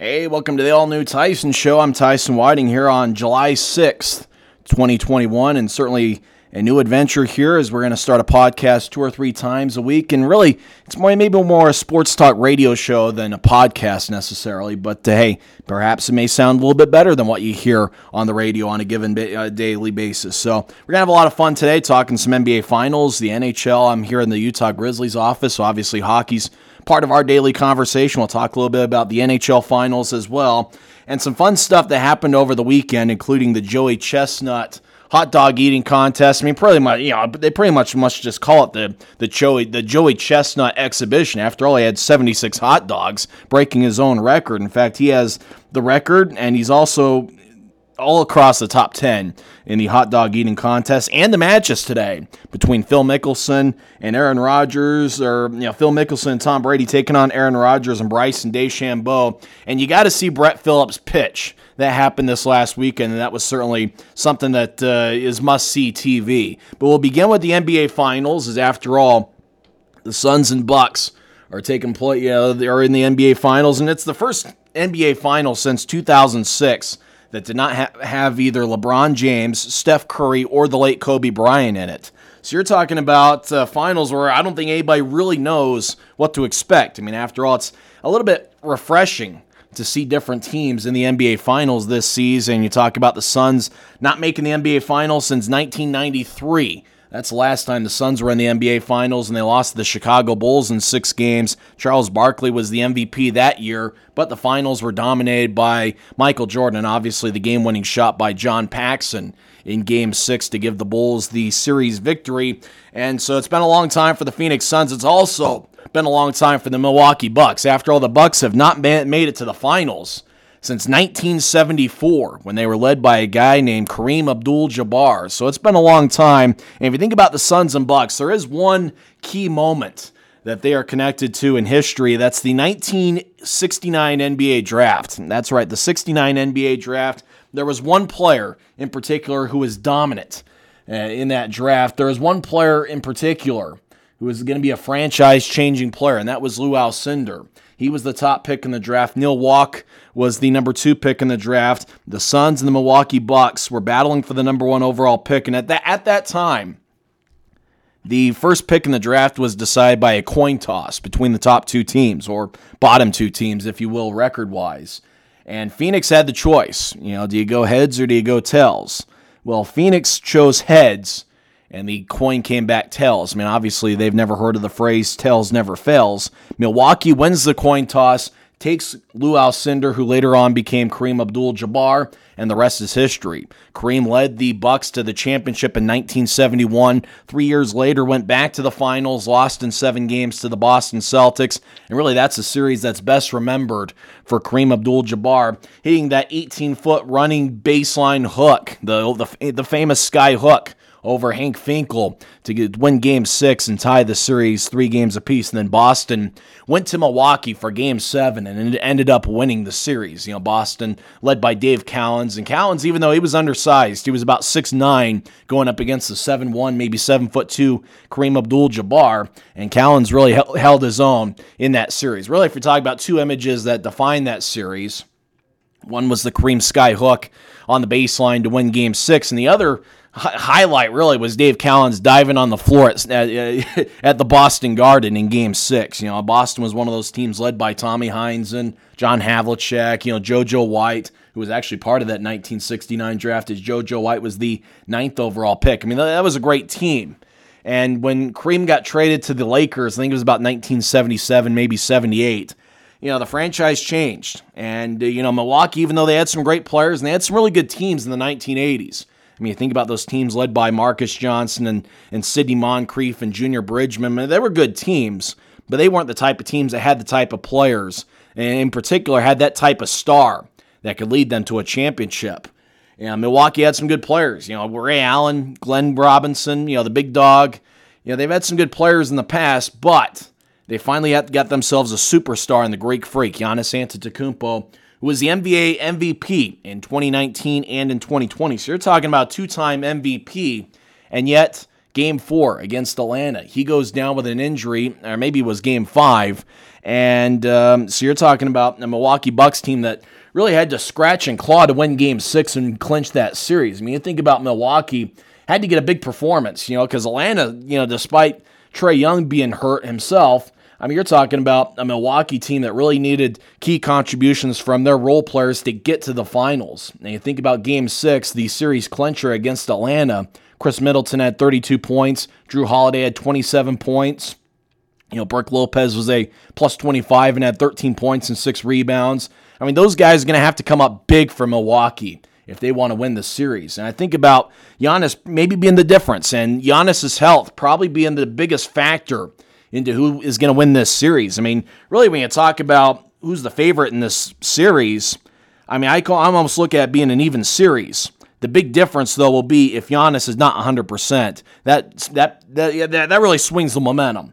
Hey, welcome to the all new Tyson Show. I'm Tyson Whiting here on July 6th, 2021, and certainly a new adventure here as we're going to start a podcast two or three times a week. And really, it's more, maybe more a sports talk radio show than a podcast necessarily. But uh, hey, perhaps it may sound a little bit better than what you hear on the radio on a given ba- uh, daily basis. So we're going to have a lot of fun today talking some NBA Finals, the NHL. I'm here in the Utah Grizzlies office, so obviously hockey's part of our daily conversation. We'll talk a little bit about the NHL finals as well, and some fun stuff that happened over the weekend, including the Joey Chestnut hot dog eating contest. I mean, pretty much, you know, they pretty much must just call it the the Joey the Joey Chestnut exhibition. After all, he had 76 hot dogs, breaking his own record. In fact, he has the record, and he's also all across the top 10 in the hot dog eating contest and the matches today between Phil Mickelson and Aaron Rodgers, or you know, Phil Mickelson and Tom Brady taking on Aaron Rodgers and Bryson DeChambeau. And you got to see Brett Phillips pitch. That happened this last weekend, and that was certainly something that uh, is must see TV. But we'll begin with the NBA Finals, as after all, the Suns and Bucks are taking place. You know, they are in the NBA Finals, and it's the first NBA Finals since 2006 that did not ha- have either LeBron James, Steph Curry, or the late Kobe Bryant in it. So you're talking about uh, finals where I don't think anybody really knows what to expect. I mean, after all, it's a little bit refreshing to see different teams in the NBA Finals this season. You talk about the Suns not making the NBA Finals since 1993. That's the last time the Suns were in the NBA Finals and they lost to the Chicago Bulls in six games. Charles Barkley was the MVP that year, but the finals were dominated by Michael Jordan and obviously the game winning shot by John Paxson in game six to give the Bulls the series victory. And so it's been a long time for the Phoenix Suns. It's also been a long time for the Milwaukee Bucks. After all, the Bucks have not made it to the finals since 1974 when they were led by a guy named Kareem Abdul-Jabbar. So it's been a long time. And if you think about the Suns and Bucks, there is one key moment that they are connected to in history. That's the 1969 NBA draft. And that's right, the 69 NBA draft. There was one player in particular who was dominant uh, in that draft. There was one player in particular who was going to be a franchise changing player, and that was Lou Alcindor. He was the top pick in the draft. Neil Walk was the number two pick in the draft. The Suns and the Milwaukee Bucks were battling for the number one overall pick, and at that at that time, the first pick in the draft was decided by a coin toss between the top two teams, or bottom two teams, if you will, record wise. And Phoenix had the choice. You know, do you go heads or do you go tails? Well, Phoenix chose heads and the coin came back tails. I mean, obviously, they've never heard of the phrase tails never fails. Milwaukee wins the coin toss, takes Lou Alcindor, who later on became Kareem Abdul Jabbar, and the rest is history. Kareem led the Bucks to the championship in 1971. Three years later, went back to the finals, lost in seven games to the Boston Celtics. And really, that's a series that's best remembered for Kareem Abdul Jabbar, hitting that 18 foot running baseline hook, the, the, the famous sky hook over Hank Finkel to get, win game six and tie the series three games apiece. And then Boston went to Milwaukee for game seven and ended up winning the series. You know, Boston led by Dave Cowens. And Cowens, even though he was undersized, he was about six nine going up against the 7 1, maybe 7 foot 2 Kareem Abdul Jabbar. And Cowens really held his own in that series. Really, if you're talking about two images that define that series, one was the Kareem Sky Hook on the baseline to win game six, and the other highlight really was Dave Cowens diving on the floor at, at, the Boston Garden in Game Six. You know, Boston was one of those teams led by Tommy Heinsohn and John Havlicek. You know, JoJo White, who was actually part of that 1969 draft, as JoJo White was the ninth overall pick. I mean, that was a great team. And when Kareem got traded to the Lakers, I think it was about 1977, maybe 78 you know, the franchise changed. And, uh, you know, Milwaukee, even though they had some great players and they had some really good teams in the 1980s, I mean, think about those teams led by Marques Johnson and, and Sidney Moncrief and Junior mean, they were good teams, but they weren't the type of teams that had the type of players, and in particular, had that type of star that could lead them to a championship. You Milwaukee had some good players. You know, Ray Allen, Glenn Robinson, you know, the big dog. You know, they've had some good players in the past, but they finally got themselves a superstar in the Greek Freak, Giannis Antetokounmpo, who was the NBA MVP in 2019 and in 2020. So you're talking about two time MVP, and yet Game four against Atlanta, he goes down with an injury, or maybe it was game five. And um, so you're talking about a Milwaukee Bucks team that really had to scratch and claw to win game six and clinch that series. I mean, you think about Milwaukee, had to get a big performance, you know, because Atlanta, you know, despite Trae Young being hurt himself, I mean, you're talking about a Milwaukee team that really needed key contributions from their role players to get to the finals. And you think about game six, the series clincher against Atlanta. Khris Middleton had 32 points, Jrue Holiday had 27 points. You know, Brook Lopez was a plus 25 and had 13 points and six rebounds. I mean, those guys are going to have to come up big for Milwaukee if they want to win the series. And I think about Giannis maybe being the difference and Giannis's health probably being the biggest factor into who is going to win this series. I mean, really, when you talk about who's the favorite in this series, I mean, I call I'm almost look at being an even series. The big difference, though, will be if Giannis is not 100%. That that that that really swings the momentum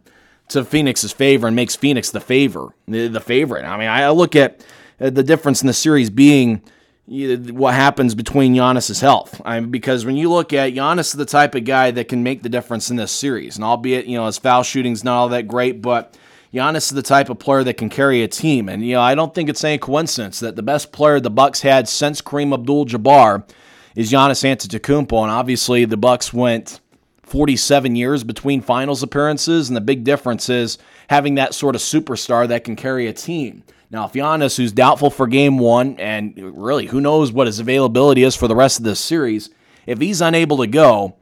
to Phoenix's favor and makes Phoenix the favor, the, the favorite. I mean, I look at the difference in the series being what happens between Giannis's health. I mean, because when you look at Giannis is the type of guy that can make the difference in this series. And albeit, you know, his foul shooting's not all that great, but Giannis is the type of player that can carry a team. And, you know, I don't think it's any coincidence that the best player the Bucks had since Kareem Abdul-Jabbar is Giannis Antetokounmpo. And obviously the Bucks went 47 years between finals appearances, and the big difference is having that sort of superstar that can carry a team. Now, if Giannis, who's doubtful for game one, and really who knows what his availability is for the rest of this series, if he's unable to go,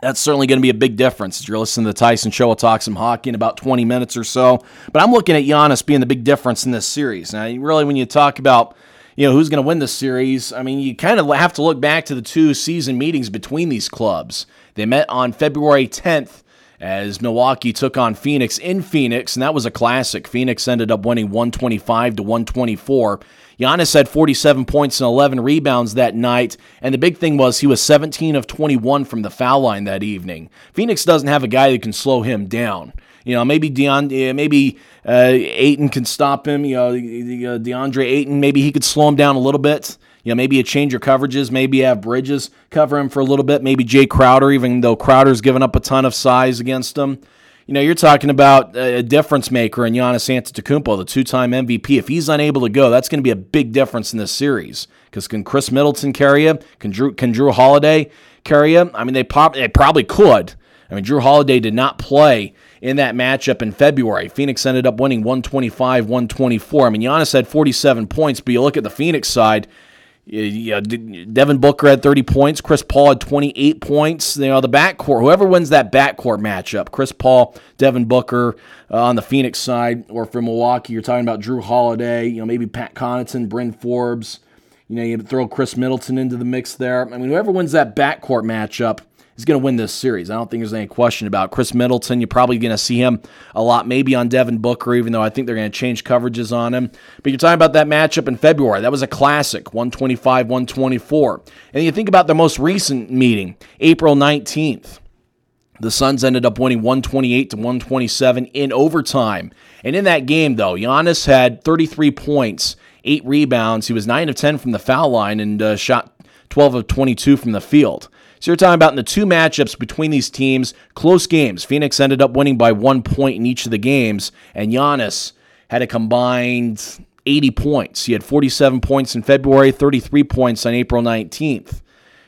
that's certainly going to be a big difference. If You're listening to the Tyson Show. We'll talk some hockey in about 20 minutes or so. But I'm looking at Giannis being the big difference in this series. Now, really, when you talk about you know who's going to win this series, I mean, you kind of have to look back to the two season meetings between these clubs. They met on February 10th as Milwaukee took on Phoenix in Phoenix, and that was a classic. Phoenix ended up winning 125 to 124. Giannis had 47 points and 11 rebounds that night, and the big thing was he was 17 of 21 from the foul line that evening. Phoenix doesn't have a guy that can slow him down. You know, maybe Deon, maybe uh, Ayton can stop him. You know, uh, DeAndre Ayton, maybe he could slow him down a little bit. You know, maybe you change your coverages, maybe you have Bridges cover him for a little bit, maybe Jae Crowder, even though Crowder's given up a ton of size against him. You know, you're talking about a difference maker in Giannis Antetokounmpo, the two-time MVP. If he's unable to go, that's going to be a big difference in this series. Because can Khris Middleton carry you? Can Jrue, can Jrue Holiday carry you? I mean, they, pop, they probably could. I mean, Jrue Holiday did not play in that matchup in February. Phoenix ended up winning 125 124. I mean, Giannis had 47 points, but you look at the Phoenix side, yeah, Devin Booker had 30 points. Chris Paul had 28 points. You know, the backcourt, whoever wins that backcourt matchup, Chris Paul, Devin Booker uh, on the Phoenix side, or for Milwaukee, you're talking about Jrue Holiday, you know, maybe Pat Connaughton, Bryn Forbes. You know, you throw Khris Middleton into the mix there. I mean, whoever wins that backcourt matchup, is going to win this series. I don't think there's any question about Khris Middleton. You're probably going to see him a lot, maybe on Devin Booker, even though I think they're going to change coverages on him. But you're talking about that matchup in February. That was a classic, 125 124. And you think about the most recent meeting, April 19th. The Suns ended up winning 128 to 127 in overtime. And in that game, though, Giannis had 33 points, eight rebounds. He was 9 of 10 from the foul line and uh, shot 12 of 22 from the field. So you're talking about in the two matchups between these teams, close games. Phoenix ended up winning by one point in each of the games, and Giannis had a combined 80 points. He had 47 points in February, 33 points on April 19th.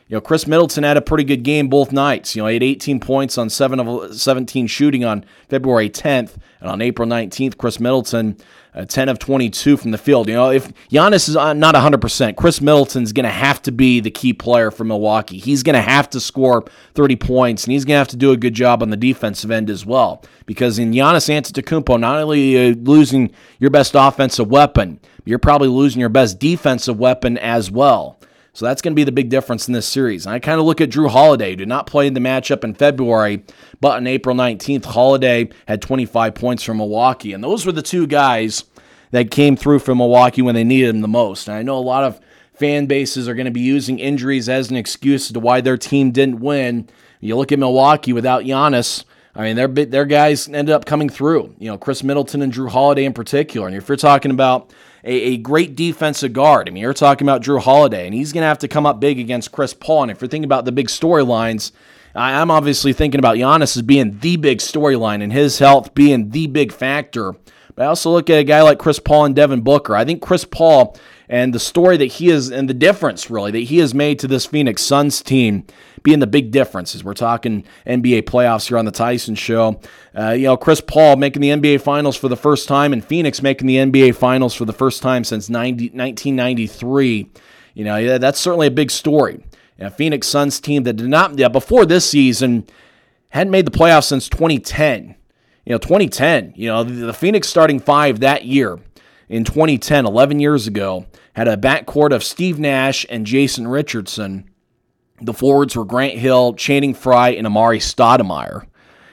You know, Khris Middleton had a pretty good game both nights. You know, he had 18 points on 7 of 17 shooting on February 10th, and on April 19th, Khris Middleton uh, 10 of 22 from the field. You know, if Giannis is not 100%, Khris Middleton's going to have to be the key player for Milwaukee. He's going to have to score 30 points, and he's going to have to do a good job on the defensive end as well. Because in Giannis Antetokounmpo, not only uh, losing your best offensive weapon, you're probably losing your best defensive weapon as well. So that's going to be the big difference in this series. And I kind of look at Jrue Holiday, did not play in the matchup in February, but on April 19th, Holiday had 25 points for Milwaukee. And those were the two guys that came through for Milwaukee when they needed them the most. And I know a lot of fan bases are going to be using injuries as an excuse as to why their team didn't win. You look at Milwaukee without Giannis. I mean, their their guys ended up coming through. You know, Khris Middleton and Jrue Holiday in particular. And if you're talking about a, a great defensive guard. I mean, you're talking about Jrue Holiday, and he's going to have to come up big against Chris Paul. And if you're thinking about the big storylines, I'm obviously thinking about Giannis as being the big storyline and his health being the big factor. But I also look at a guy like Chris Paul and Devin Booker. I think Chris Paul and the story that he is and the difference really that he has made to this Phoenix Suns team being the big difference as we're talking NBA playoffs here on the Tyson Show. Uh, you know, Chris Paul making the NBA Finals for the first time and Phoenix making the NBA Finals for the first time since 90, 1993. You know, that's certainly a big story. A Phoenix Suns team that did not, yeah, before this season, hadn't made the playoffs since 2010. You know, 2010, you know, the Phoenix starting five that year in 2010, 11 years ago, had a backcourt of Steve Nash and Jason Richardson. The forwards were Grant Hill, Channing Frye, and Amar'e Stoudemire.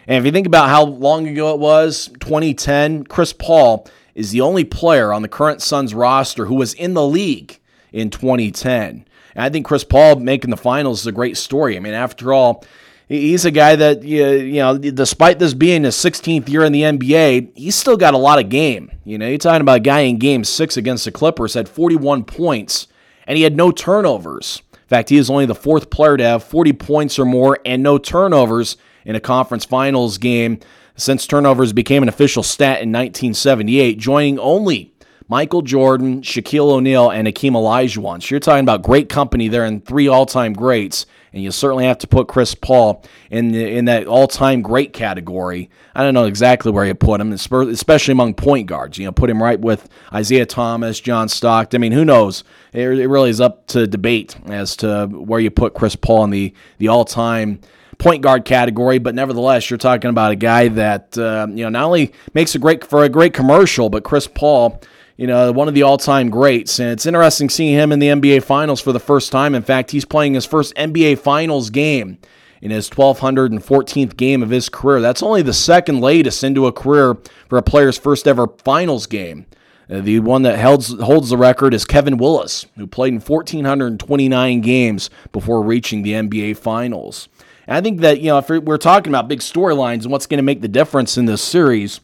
And if you think about how long ago it was, 2010, Chris Paul is the only player on the current Suns roster who was in the league in 2010. And I think Chris Paul making the finals is a great story. I mean, after all, he's a guy that you know, despite this being his 16th year in the NBA, he's still got a lot of game. You know, you're talking about a guy in Game Six against the Clippers had 41 points, and he had no turnovers. In fact, he is only the fourth player to have 40 points or more and no turnovers in a conference finals game since turnovers became an official stat in 1978, joining only Michael Jordan, Shaquille O'Neal, and Hakeem Olajuwon. So you're talking about great company there and three all-time greats and you certainly have to put Chris Paul in the, in that all-time great category. I don't know exactly where you put him, especially among point guards. You know, put him right with Isiah Thomas, John Stockton. I mean, who knows? It, it really is up to debate as to where you put Chris Paul in the the all-time point guard category, but nevertheless, you're talking about a guy that uh, you know not only makes a great for a great commercial, but Chris Paul you know, one of the all time greats. And it's interesting seeing him in the NBA Finals for the first time. In fact, he's playing his first NBA Finals game in his 1214th game of his career. That's only the second latest into a career for a player's first ever Finals game. Uh, the one that holds, holds the record is Kevin Willis, who played in 1,429 games before reaching the NBA Finals. And I think that, you know, if we're talking about big storylines and what's going to make the difference in this series,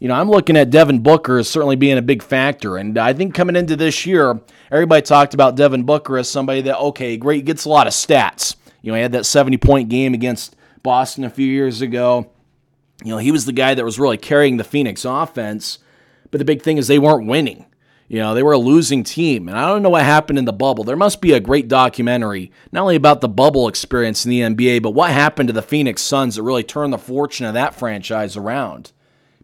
you know, I'm looking at Devin Booker as certainly being a big factor. And I think coming into this year, everybody talked about Devin Booker as somebody that, okay, great, gets a lot of stats. You know, he had that 70 point game against Boston a few years ago. You know, he was the guy that was really carrying the Phoenix offense. But the big thing is they weren't winning. You know, they were a losing team. And I don't know what happened in the bubble. There must be a great documentary, not only about the bubble experience in the NBA, but what happened to the Phoenix Suns that really turned the fortune of that franchise around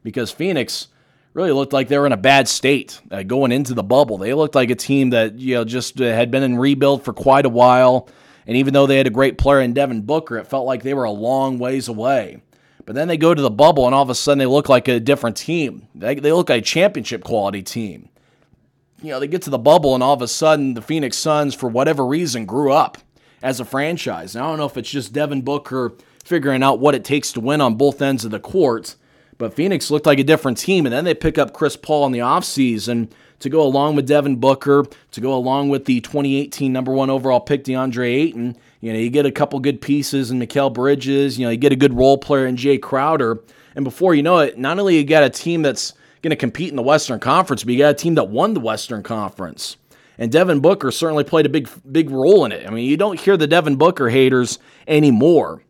because Phoenix really looked like they were in a bad state uh, going into the bubble. They looked like a team that you know just uh, had been in rebuild for quite a while, and even though they had a great player in Devin Booker, it felt like they were a long ways away. But then they go to the bubble, and all of a sudden they look like a different team. They, they look like a championship quality team. You know, they get to the bubble, and all of a sudden the Phoenix Suns, for whatever reason, grew up as a franchise. And I don't know if it's just Devin Booker figuring out what it takes to win on both ends of the court but Phoenix looked like a different team, and then they pick up Chris Paul in the offseason to go along with Devin Booker, to go along with the 2018 number one overall pick, DeAndre Ayton. You know, you get a couple good pieces in Mikal Bridges, you know, you get a good role player in Jae Crowder. And before you know it, not only you got a team that's going to compete in the Western Conference, but you got a team that won the Western Conference. And Devin Booker certainly played a big, big role in it. I mean, you don't hear the Devin Booker haters anymore.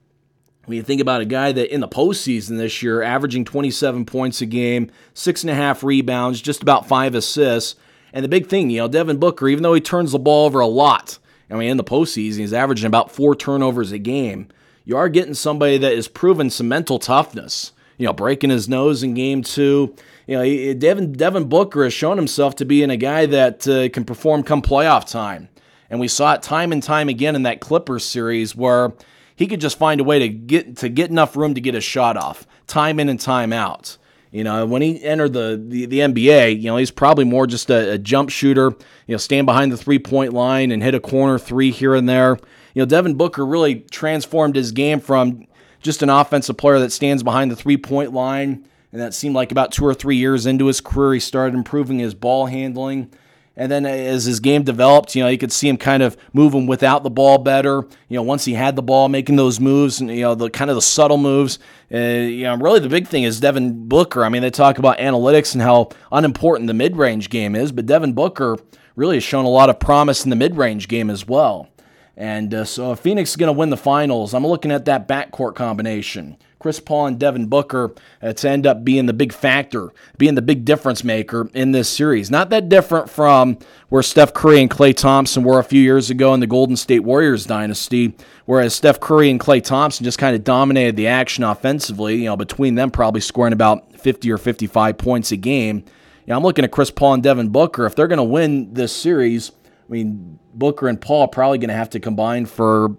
When you think about a guy that in the postseason this year, averaging 27 points a game, six and a half rebounds, just about five assists. And the big thing, you know, Devin Booker, even though he turns the ball over a lot, I mean, in the postseason, he's averaging about four turnovers a game. You are getting somebody that has proven some mental toughness. You know, breaking his nose in game two. You know, Devin, Devin Booker has shown himself to be in a guy that uh, can perform come playoff time. And we saw it time and time again in that Clippers series where he could just find a way to get to get enough room to get a shot off, time in and time out. You know, when he entered the, the, the NBA, you know, he's probably more just a, a jump shooter, you know, stand behind the three point line and hit a corner three here and there. You know, Devin Booker really transformed his game from just an offensive player that stands behind the three point line. And that seemed like about two or three years into his career, he started improving his ball handling. And then as his game developed, you know, you could see him kind of moving without the ball better. You know, once he had the ball, making those moves, and you know, the kind of the subtle moves. Uh, you know, really the big thing is Devin Booker. I mean, they talk about analytics and how unimportant the mid-range game is, but Devin Booker really has shown a lot of promise in the mid-range game as well. And uh, so if Phoenix is going to win the finals, I'm looking at that backcourt combination. Chris Paul and Devin Booker uh, to end up being the big factor, being the big difference maker in this series. Not that different from where Steph Curry and Klay Thompson were a few years ago in the Golden State Warriors dynasty, whereas Steph Curry and Klay Thompson just kind of dominated the action offensively, you know, between them probably scoring about 50 or 55 points a game. You know, I'm looking at Chris Paul and Devin Booker. If they're going to win this series, I mean, Booker and Paul probably going to have to combine for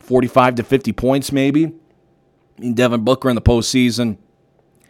45 to 50 points, maybe. Devin Booker in the postseason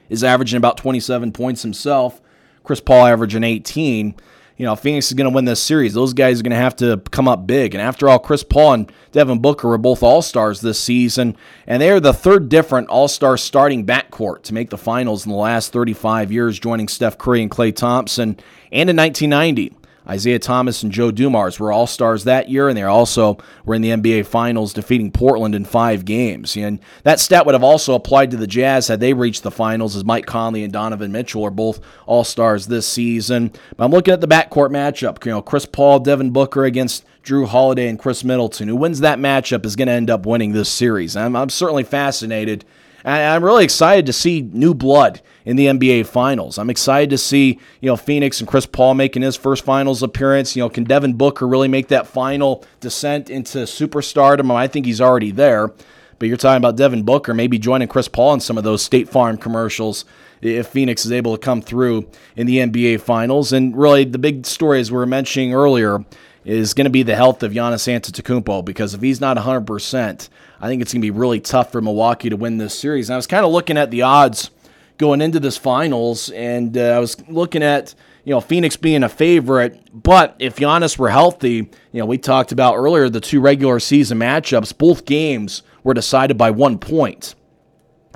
is averaging about 27 points himself. Chris Paul averaging 18 you know, Phoenix is going to win this series. Those guys are going to have to come up big. And after all, Chris Paul and Devin Booker were both All Stars this season, and they are the third different All Star starting backcourt to make the finals in the last 35 years, joining Steph Curry and Klay Thompson. And in 1990, Isiah Thomas and Joe Dumars were all stars that year, and they also were in the NBA Finals, defeating Portland in five games. And that stat would have also applied to the Jazz had they reached the finals, as Mike Conley and Donovan Mitchell are both all stars this season. But I'm looking at the backcourt matchup. You know, Chris Paul, Devin Booker against Jrue Holiday and Khris Middleton. Who wins that matchup is going to end up winning this series. I'm, I'm certainly fascinated I'm really excited to see new blood in the NBA Finals. I'm excited to see, you know, Phoenix and Chris Paul making his first Finals appearance. You know, can Devin Booker really make that final descent into superstardom? I think he's already there. But you're talking about Devin Booker maybe joining Chris Paul in some of those State Farm commercials if Phoenix is able to come through in the NBA Finals. And really, the big story, as we were mentioning earlier, is going to be the health of Giannis Antetokounmpo because if he's not 100%, I think it's going to be really tough for Milwaukee to win this series. And I was kind of looking at the odds going into this finals, and uh, I was looking at you know Phoenix being a favorite, but if Giannis were healthy, you know we talked about earlier the two regular season matchups, both games were decided by one point,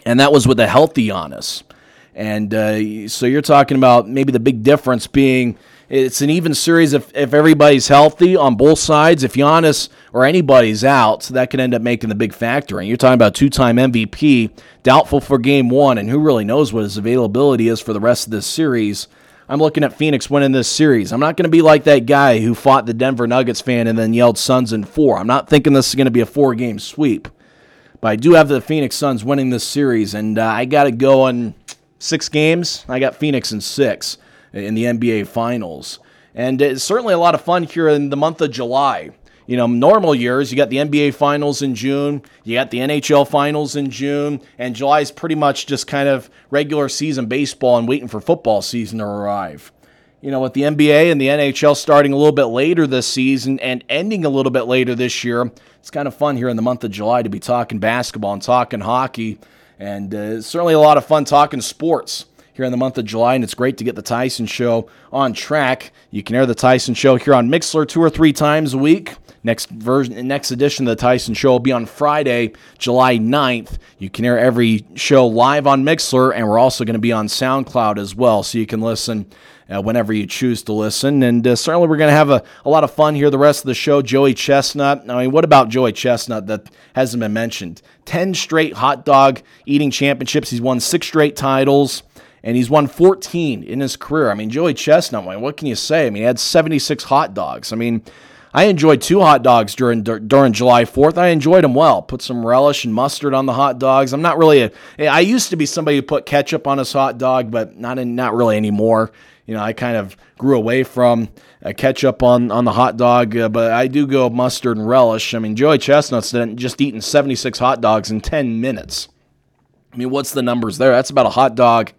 and that was with a healthy Giannis. And uh, so you're talking about maybe the big difference being it's an even series if, if everybody's healthy on both sides. If Giannis or anybody's out, that could end up making the big factor. And you're talking about two time MVP, doubtful for game one, and who really knows what his availability is for the rest of this series. I'm looking at Phoenix winning this series. I'm not going to be like that guy who fought the Denver Nuggets fan and then yelled Suns in four. I'm not thinking this is going to be a four game sweep. But I do have the Phoenix Suns winning this series, and uh, I got to go on six games. I got Phoenix in six in the NBA Finals. And it's certainly a lot of fun here in the month of July. You know, normal years, you got the NBA Finals in June, you got the NHL Finals in June, and July is pretty much just kind of regular season baseball and waiting for football season to arrive. You know, with the NBA and the NHL starting a little bit later this season and ending a little bit later this year, it's kind of fun here in the month of July to be talking basketball and talking hockey. And uh, certainly a lot of fun talking sports here in the month of July, and it's great to get the Tyson Show on track. You can air the Tyson Show here on Mixlr two or three times a week. Next version, next edition of the Tyson Show will be on Friday, July 9th. You can air every show live on Mixlr, and we're also going to be on SoundCloud as well, so you can listen uh, whenever you choose to listen. And uh, certainly, we're going to have a, a lot of fun here the rest of the show. Joey Chestnut. I mean, what about Joey Chestnut that hasn't been mentioned? 10 straight hot dog eating championships. He's won six straight titles and he's won 14 in his career. I mean, Joey Chestnut, what can you say? I mean, he had 76 hot dogs. I mean, I enjoyed two hot dogs during during July 4th. I enjoyed them well. Put some relish and mustard on the hot dogs. I'm not really a. I used to be somebody who put ketchup on his hot dog, but not in, not really anymore. You know, I kind of grew away from uh, ketchup on on the hot dog, uh, but I do go mustard and relish. I mean, Joey Chestnut's just eating 76 hot dogs in 10 minutes. I mean, what's the numbers there? That's about a hot dog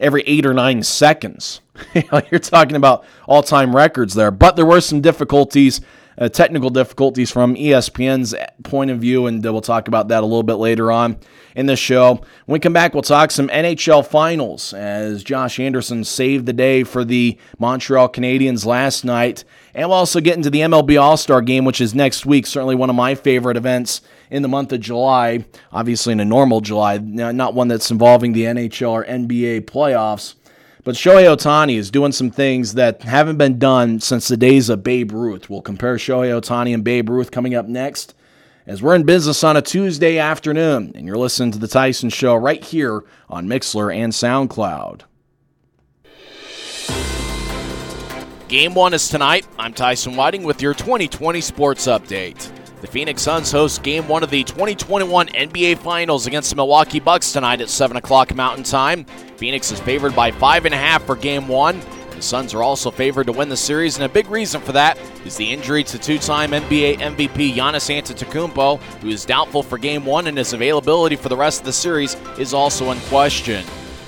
every eight or nine seconds. You're talking about all time records there. But there were some difficulties, uh, technical difficulties from ESPN's point of view, and we'll talk about that a little bit later on in the show. When we come back, we'll talk some NHL finals as Josh Anderson saved the day for the Montreal Canadiens last night. And we'll also get into the MLB All Star game, which is next week. Certainly one of my favorite events in the month of July, obviously in a normal July, not one that's involving the NHL or NBA playoffs. But Shohei Ohtani is doing some things that haven't been done since the days of Babe Ruth. We'll compare Shohei Ohtani and Babe Ruth coming up next as we're in business on a Tuesday afternoon, and you're listening to The Tyson Show right here on Mixlr and SoundCloud. Game one is tonight. I'm Tyson Whiting with your 2020 sports update. The Phoenix Suns host game one of the 2021 NBA Finals against the Milwaukee Bucks tonight at 7 o'clock Mountain Time. Phoenix is favored by 5.5 for game one. The Suns are also favored to win the series, and a big reason for that is the injury to two time NBA MVP Giannis Antetokounmpo, who is doubtful for game one, and his availability for the rest of the series is also in question.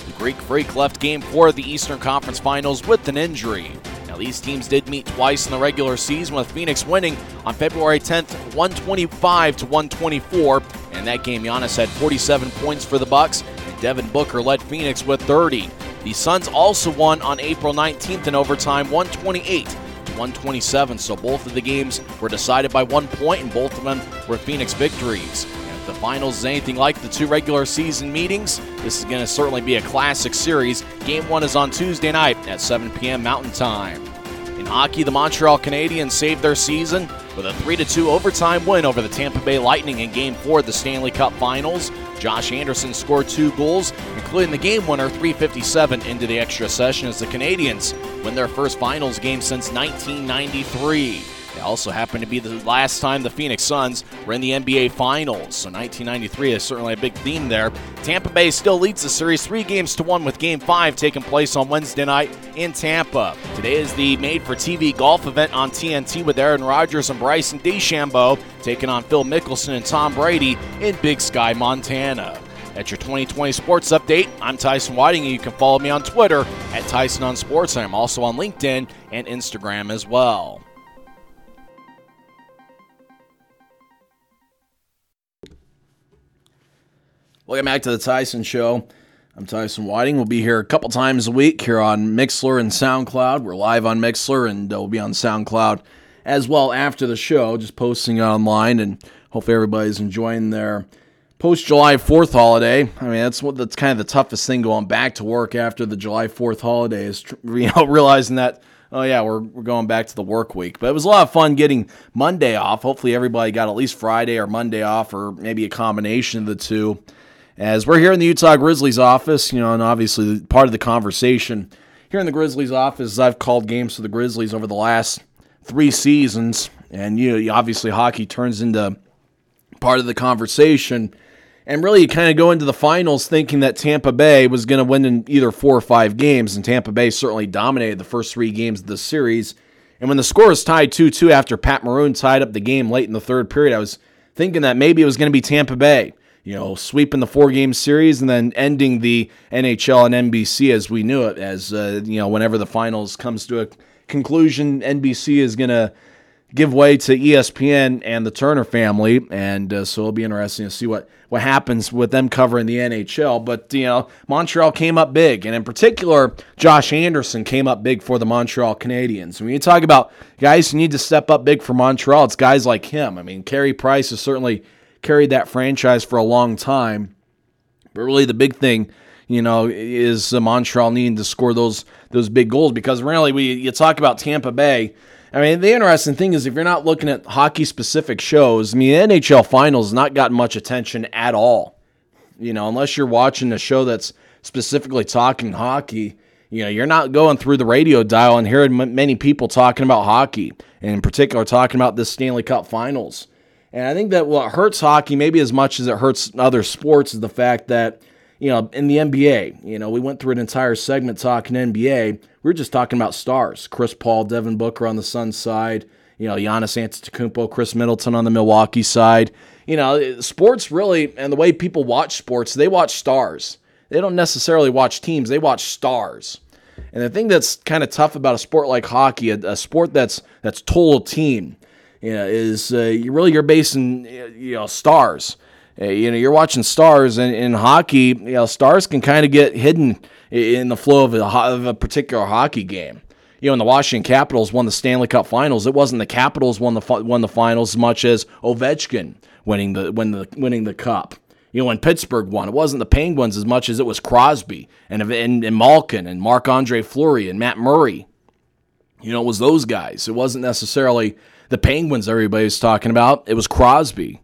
The Greek Freak left game four of the Eastern Conference Finals with an injury. Now, these teams did meet twice in the regular season, with Phoenix winning on February 10th, 125 to 124. And that game, Giannis had 47 points for the Bucks, and Devin Booker led Phoenix with 30. The Suns also won on April 19th in overtime, 128 to 127. So both of the games were decided by one point, and both of them were Phoenix victories the finals is anything like the two regular season meetings, this is going to certainly be a classic series. Game one is on Tuesday night at 7 p.m. Mountain Time. In hockey, the Montreal Canadiens saved their season with a 3 2 overtime win over the Tampa Bay Lightning in Game 4 of the Stanley Cup Finals. Josh Anderson scored two goals, including the game winner 357 into the extra session as the Canadiens win their first finals game since 1993 also happened to be the last time the Phoenix Suns were in the NBA Finals. So 1993 is certainly a big theme there. Tampa Bay still leads the series three games to one with Game 5 taking place on Wednesday night in Tampa. Today is the made for TV golf event on TNT with Aaron Rodgers and Bryson DeChambeau taking on Phil Mickelson and Tom Brady in Big Sky, Montana. At your 2020 sports update, I'm Tyson Whiting, and you can follow me on Twitter at Tyson on Sports. I'm also on LinkedIn and Instagram as well. Welcome back to the Tyson Show. I'm Tyson Whiting. We'll be here a couple times a week here on Mixlr and SoundCloud. We're live on Mixlr and we'll be on SoundCloud as well after the show, just posting it online. And hopefully everybody's enjoying their post July 4th holiday. I mean, that's what that's kind of the toughest thing going back to work after the July 4th holiday is you know realizing that oh yeah, we're, we're going back to the work week. But it was a lot of fun getting Monday off. Hopefully everybody got at least Friday or Monday off or maybe a combination of the two as we're here in the Utah Grizzlies office, you know, and obviously part of the conversation here in the Grizzlies office, I've called games for the Grizzlies over the last three seasons, and you know, obviously hockey turns into part of the conversation. And really, you kind of go into the finals thinking that Tampa Bay was going to win in either four or five games, and Tampa Bay certainly dominated the first three games of the series. And when the score was tied 2 2 after Pat Maroon tied up the game late in the third period, I was thinking that maybe it was going to be Tampa Bay you know, sweeping the four game series and then ending the NHL and NBC as we knew it. As, uh, you know, whenever the finals comes to a conclusion, NBC is going to give way to ESPN and the Turner family. And uh, so it'll be interesting to see what, what happens with them covering the NHL. But, you know, Montreal came up big. And in particular, Josh Anderson came up big for the Montreal Canadiens. When you talk about guys who need to step up big for Montreal, it's guys like him. I mean, Carey Price is certainly carried that franchise for a long time. But really, the big thing, you know, is Montreal needing to score those those big goals because really, we you talk about Tampa Bay. I mean, the interesting thing is if you're not looking at hockey specific shows, I mean, the NHL Finals not gotten much attention at all. You know, unless you're watching a show that's specifically talking hockey, you know, you're not going through the radio dial and hearing many people talking about hockey, and in particular talking about this Stanley Cup Finals. And I think that what hurts hockey, maybe as much as it hurts other sports, is the fact that, you know, in the NBA, you know, we went through an entire segment talking NBA. We were just talking about stars Chris Paul, Devin Booker on the Suns side, you know, Giannis Antetokounmpo, Khris Middleton on the Milwaukee side. You know, sports really, and the way people watch sports, they watch stars. They don't necessarily watch teams, they watch stars. And the thing that's kind of tough about a sport like hockey, a, a sport that's that's total team, you know, is uh, really you're basing you know stars. Uh, you know, you're watching stars, and in hockey, you know, stars can kind of get hidden in the flow of a, of a particular hockey game. You know, when the Washington Capitals won the Stanley Cup Finals, it wasn't the Capitals won the won the finals as much as Ovechkin winning the when the winning the cup. You know, when Pittsburgh won, it wasn't the Penguins as much as it was Crosby and and, and Malkin and Marc Andre Fleury and Matt Murray. You know, it was those guys. It wasn't necessarily the Penguins everybody's talking about. It was Crosby.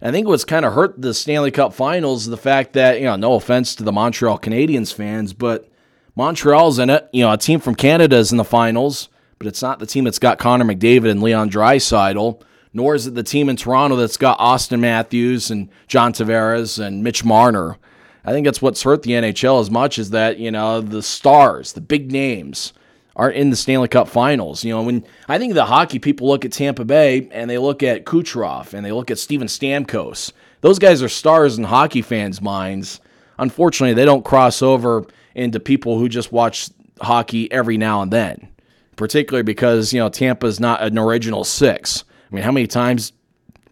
I think what's kind of hurt the Stanley Cup Finals is the fact that, you know, no offense to the Montreal Canadiens fans, but Montreal's in it. You know, a team from Canada is in the finals, but it's not the team that's got Connor McDavid and Leon Draisaitl, nor is it the team in Toronto that's got Auston Matthews and John Tavares and Mitch Marner. I think that's what's hurt the NHL as much as that, you know, the stars, the big names are in the Stanley Cup finals. You know, when I think the hockey people look at Tampa Bay and they look at Kucherov and they look at Steven Stamkos, those guys are stars in hockey fans' minds. Unfortunately, they don't cross over into people who just watch hockey every now and then, particularly because, you know, Tampa's not an original six. I mean, how many times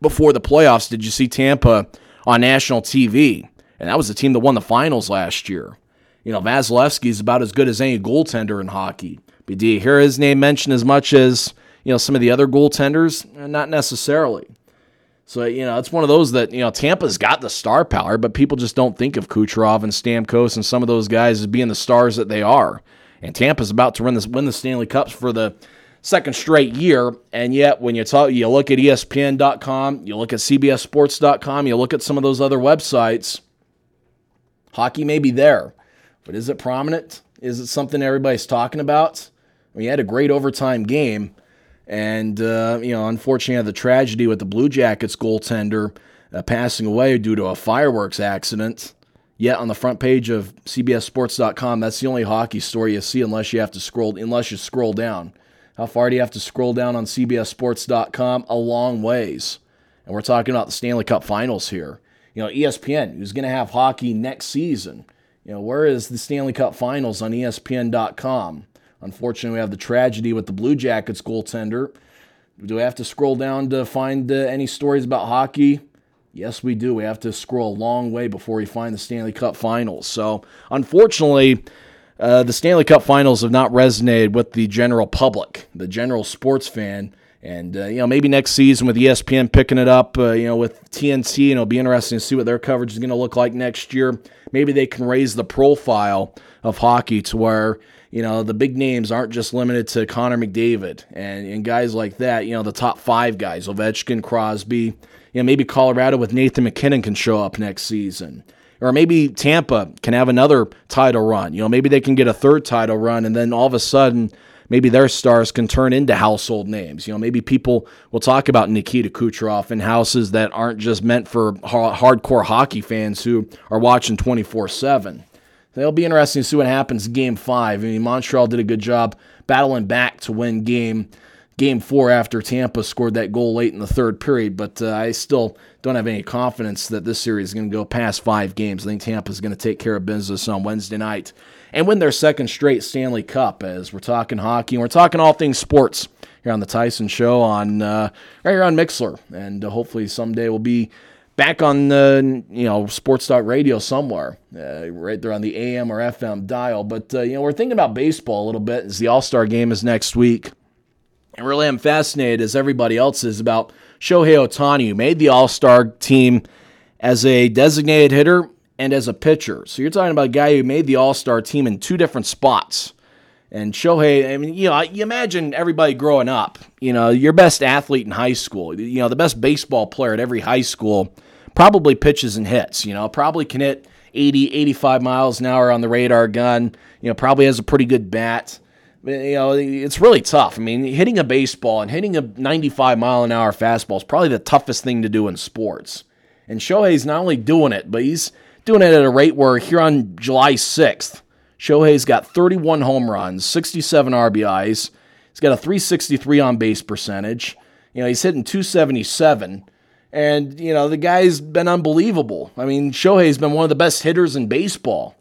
before the playoffs did you see Tampa on national TV? And that was the team that won the finals last year. You know, Vasilevskiy is about as good as any goaltender in hockey. But do you hear his name mentioned as much as, you know, some of the other goaltenders? Eh, not necessarily. So, you know, it's one of those that, you know, Tampa's got the star power, but people just don't think of Kucherov and Stamkos and some of those guys as being the stars that they are. And Tampa's about to this, win the Stanley Cups for the second straight year. And yet, when you talk, you look at ESPN.com, you look at CBSSports.com, you look at some of those other websites, hockey may be there, but is it prominent? Is it something everybody's talking about? You had a great overtime game, and uh, you know, unfortunately, the tragedy with the Blue Jackets goaltender uh, passing away due to a fireworks accident. Yet on the front page of CBSSports.com, that's the only hockey story you see unless you have to scroll unless you scroll down. How far do you have to scroll down on CBSSports.com? A long ways. And we're talking about the Stanley Cup Finals here. You know, ESPN, who's going to have hockey next season. You know, where is the Stanley Cup Finals on ESPN.com? Unfortunately, we have the tragedy with the Blue Jackets goaltender. Do we have to scroll down to find uh, any stories about hockey? Yes, we do. We have to scroll a long way before we find the Stanley Cup Finals. So, unfortunately, uh, the Stanley Cup Finals have not resonated with the general public, the general sports fan. And, uh, you know, maybe next season with ESPN picking it up, uh, you know, with TNT, you know, it'll be interesting to see what their coverage is going to look like next year. Maybe they can raise the profile of hockey to where, you know, the big names aren't just limited to Connor McDavid and, and guys like that, you know, the top five guys, Ovechkin, Crosby, you know, maybe Colorado with Nathan MacKinnon can show up next season. Or maybe Tampa can have another title run. You know, maybe they can get a third title run, and then all of a sudden, maybe their stars can turn into household names. You know, maybe people will talk about Nikita Kucherov in houses that aren't just meant for hardcore hockey fans who are watching 24 7. It'll be interesting to see what happens game five. I mean, Montreal did a good job battling back to win game game four after Tampa scored that goal late in the third period, but uh, I still don't have any confidence that this series is going to go past five games. I think Tampa is going to take care of business on Wednesday night and win their second straight Stanley Cup as we're talking hockey and we're talking all things sports here on the Tyson Show on uh, right here on Mixlr, and uh, hopefully someday we'll be back on the you know sports radio somewhere uh, right there on the am or fm dial. But uh, you know we're thinking about baseball a little bit as the all-star game is next week. And really i'm fascinated, as everybody else is, about Shohei Ohtani, who made the All Star team as a designated hitter and as a pitcher. So you're talking about a guy who made the All Star team in two different spots. And Shohei, I mean, you know, you imagine everybody growing up, you know, your best athlete in high school, you know, the best baseball player at every high school probably pitches and hits, you know, probably can hit 80, 85 miles an hour on the radar gun, you know, probably has a pretty good bat you know, it's really tough. I mean, hitting a baseball and hitting a 95 mile an hour fastball is probably the toughest thing to do in sports. And Shohei's not only doing it, but he's doing it at a rate where here on July 6th, Shohei's got 31 home runs, 67 RBIs. He's got a 363 on base percentage. You know, he's hitting 277. And, you know, the guy's been unbelievable. I mean, Shohei's been one of the best hitters in baseball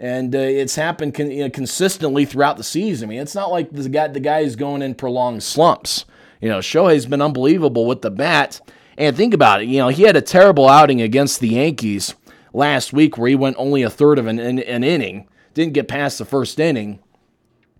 and uh, it's happened con- you know, consistently throughout the season. I mean, it's not like the guy the guy is going in prolonged slumps. You know, Shohei's been unbelievable with the bat. And think about it. You know, he had a terrible outing against the Yankees last week where he went only a third of an, an, an inning, didn't get past the first inning.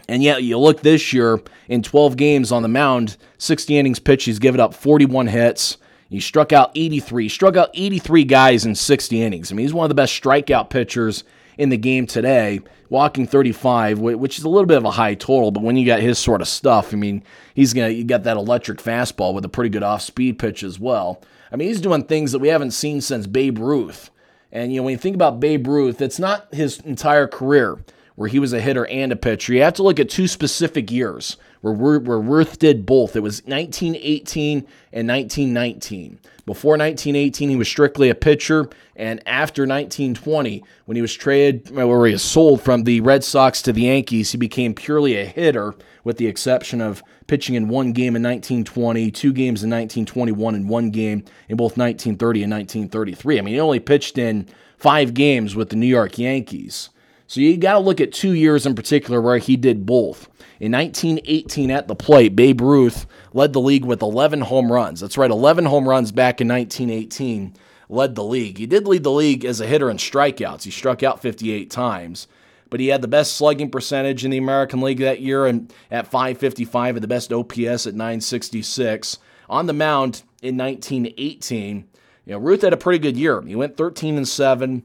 And yet, you look this year in 12 games on the mound, 60 innings pitched, he's given up 41 hits. He struck out 83, struck out 83 guys in 60 innings. I mean, he's one of the best strikeout pitchers in the game today, walking 35, which is a little bit of a high total, but when you got his sort of stuff, I mean, he's gonna you got that electric fastball with a pretty good off-speed pitch as well. I mean, he's doing things that we haven't seen since Babe Ruth. And you know, when you think about Babe Ruth, it's not his entire career where he was a hitter and a pitcher. You have to look at two specific years where, where Ruth did both. It was 1918 and 1919. Before 1918, he was strictly a pitcher, and after 1920, when he was traded, where he was sold from the Red Sox to the Yankees, he became purely a hitter, with the exception of pitching in one game in 1920, two games in 1921, and one game in both 1930 and 1933. I mean, he only pitched in five games with the New York Yankees. So you got to look at two years in particular where he did both. In 1918 at the plate, Babe Ruth led the league with 11 home runs. That's right, 11 home runs back in 1918 led the league. He did lead the league as a hitter in strikeouts. He struck out 58 times, but he had the best slugging percentage in the American League that year and at 555 and the best OPS at 966. On the mound in 1918, you know, Ruth had a pretty good year. He went 13 and 7,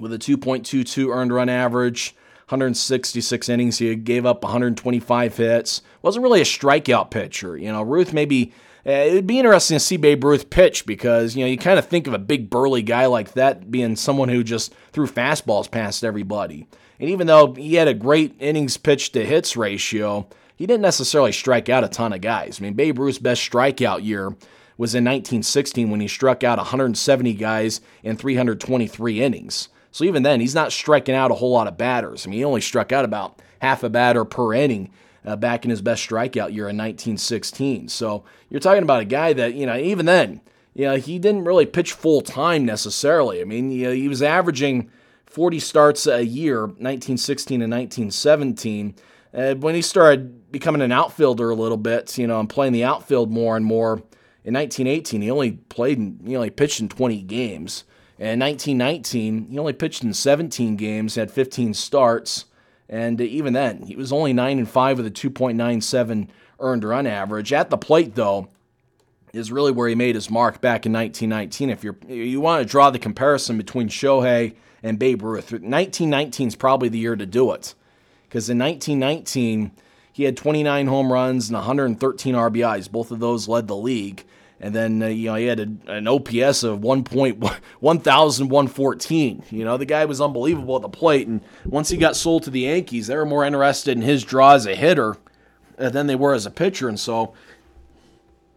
with a 2.22 earned run average, 166 innings. He gave up 125 hits. Wasn't really a strikeout pitcher. You know, Ruth maybe. Uh, it'd be interesting to see Babe Ruth pitch because, you know, you kind of think of a big burly guy like that being someone who just threw fastballs past everybody. And even though he had a great innings pitched to hits ratio, he didn't necessarily strike out a ton of guys. I mean, Babe Ruth's best strikeout year was in 1916 when he struck out 170 guys in 323 innings. So even then, he's not striking out a whole lot of batters. I mean, he only struck out about half a batter per inning uh, back in his best strikeout year in 1916. So you're talking about a guy that, you know, even then, you know, he didn't really pitch full time necessarily. I mean, you know, he was averaging 40 starts a year, 1916 and 1917. Uh, when he started becoming an outfielder a little bit, you know, and playing the outfield more and more, in 1918, he only played, he only pitched in 20 games. And in 1919, he only pitched in 17 games, had 15 starts, and even then, he was only 9 and 5 with a 2.97 earned run average. At the plate, though, is really where he made his mark back in 1919. If you're you want to draw the comparison between Shohei and Babe Ruth, 1919 is probably the year to do it, because in 1919 he had 29 home runs and 113 RBIs. Both of those led the league. And then uh, you know he had a, an OPS of 1.1114. You know the guy was unbelievable at the plate, and once he got sold to the Yankees, they were more interested in his draw as a hitter uh, than they were as a pitcher, and so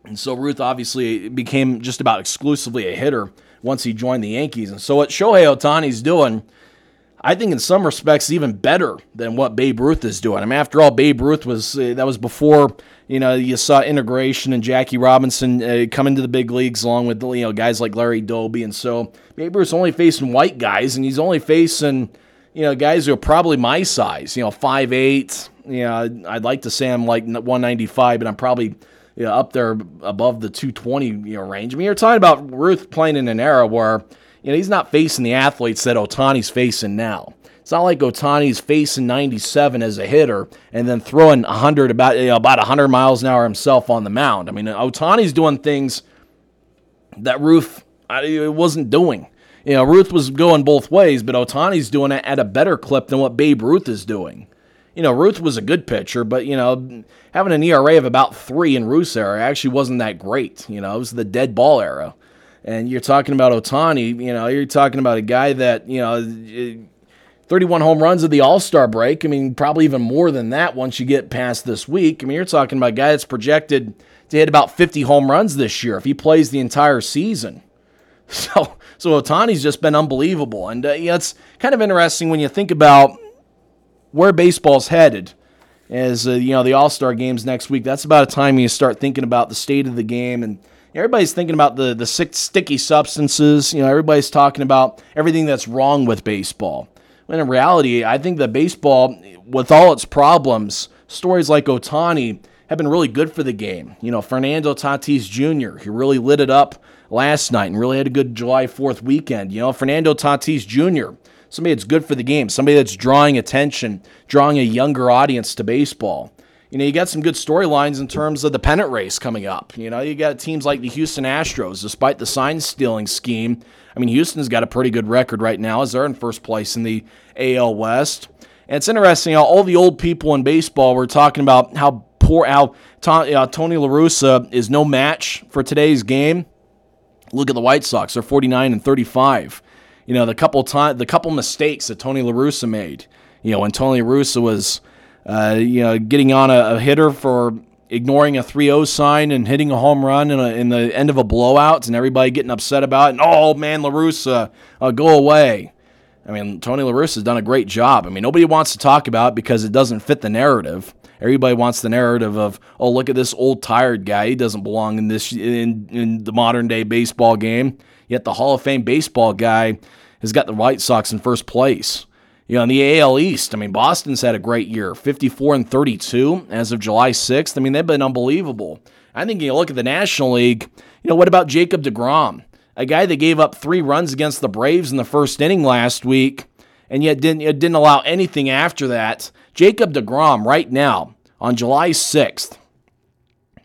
and so Ruth obviously became just about exclusively a hitter once he joined the Yankees. And so what Shohei Ohtani's doing I think in some respects even better than what Babe Ruth is doing. I mean, after all, Babe Ruth was uh, that was before you know you saw integration and Jackie Robinson uh, come into the big leagues along with you know guys like Larry Doby, and so Babe Ruth's only facing white guys, and he's only facing you know guys who are probably my size, you know, five eight. You know, I'd like to say I'm like 195, but I'm probably you know, up there above the 220 you know range. I mean, you're talking about Ruth playing in an era where you know, he's not facing the athletes that Ohtani's facing now. It's not like Ohtani's facing 97 as a hitter and then throwing 100 about you know, about 100 miles an hour himself on the mound. I mean, Ohtani's doing things that Ruth wasn't doing. You know, Ruth was going both ways, but Ohtani's doing it at a better clip than what Babe Ruth is doing. You know, Ruth was a good pitcher, but you know, having an ERA of about three in Ruth's era actually wasn't that great. You know, it was the dead ball era. And you're talking about Ohtani, you know, you're talking about a guy that, you know, 31 home runs at the All Star break. I mean, probably even more than that once you get past this week. I mean, you're talking about a guy that's projected to hit about 50 home runs this year if he plays the entire season. So, so Ohtani's just been unbelievable. And uh, yeah, it's kind of interesting when you think about where baseball's headed. As uh, you know, the All Star games next week. That's about a time you start thinking about the state of the game and everybody's thinking about the the sticky substances. You know, everybody's talking about everything that's wrong with baseball. When in reality, I think that baseball, with all its problems, stories like Ohtani have been really good for the game. You know, Fernando Tatis Jr., he really lit it up last night and really had a good July 4th weekend. You know, Fernando Tatis Jr., somebody that's good for the game, somebody that's drawing attention, drawing a younger audience to baseball you know, you got some good storylines in terms of the pennant race coming up. You know, you got teams like the Houston Astros, despite the sign stealing scheme. I mean, Houston's got a pretty good record right now as they're in first place in the AL West. And it's interesting how all the old people in baseball were talking about how poor how uh, Tony La Russa is no match for today's game. Look at the White Sox; they're 49 and 35. You know, the couple time the couple mistakes that Tony La Russa made You know, when Tony Russa was, uh, you know, getting on a, a hitter for ignoring a 3-0 sign and hitting a home run in, a, in, the end of a blowout and everybody getting upset about it. And, oh, man, LaRussa, uh, go away. I mean, Tony LaRussa has done a great job. I mean, nobody wants to talk about it because it doesn't fit the narrative. Everybody wants the narrative of, oh, look at this old tired guy. He doesn't belong in this in, in the modern day baseball game. Yet the Hall of Fame baseball guy has got the White Sox in first place. You know, in the AL East, I mean, Boston's had a great year, 54 and 32 as of July 6th. I mean, they've been unbelievable. I think you look at the National League, you know, what about Jacob DeGrom? A guy that gave up three runs against the Braves in the first inning last week and yet didn't, didn't allow anything after that. Jacob DeGrom, right now, on July 6th,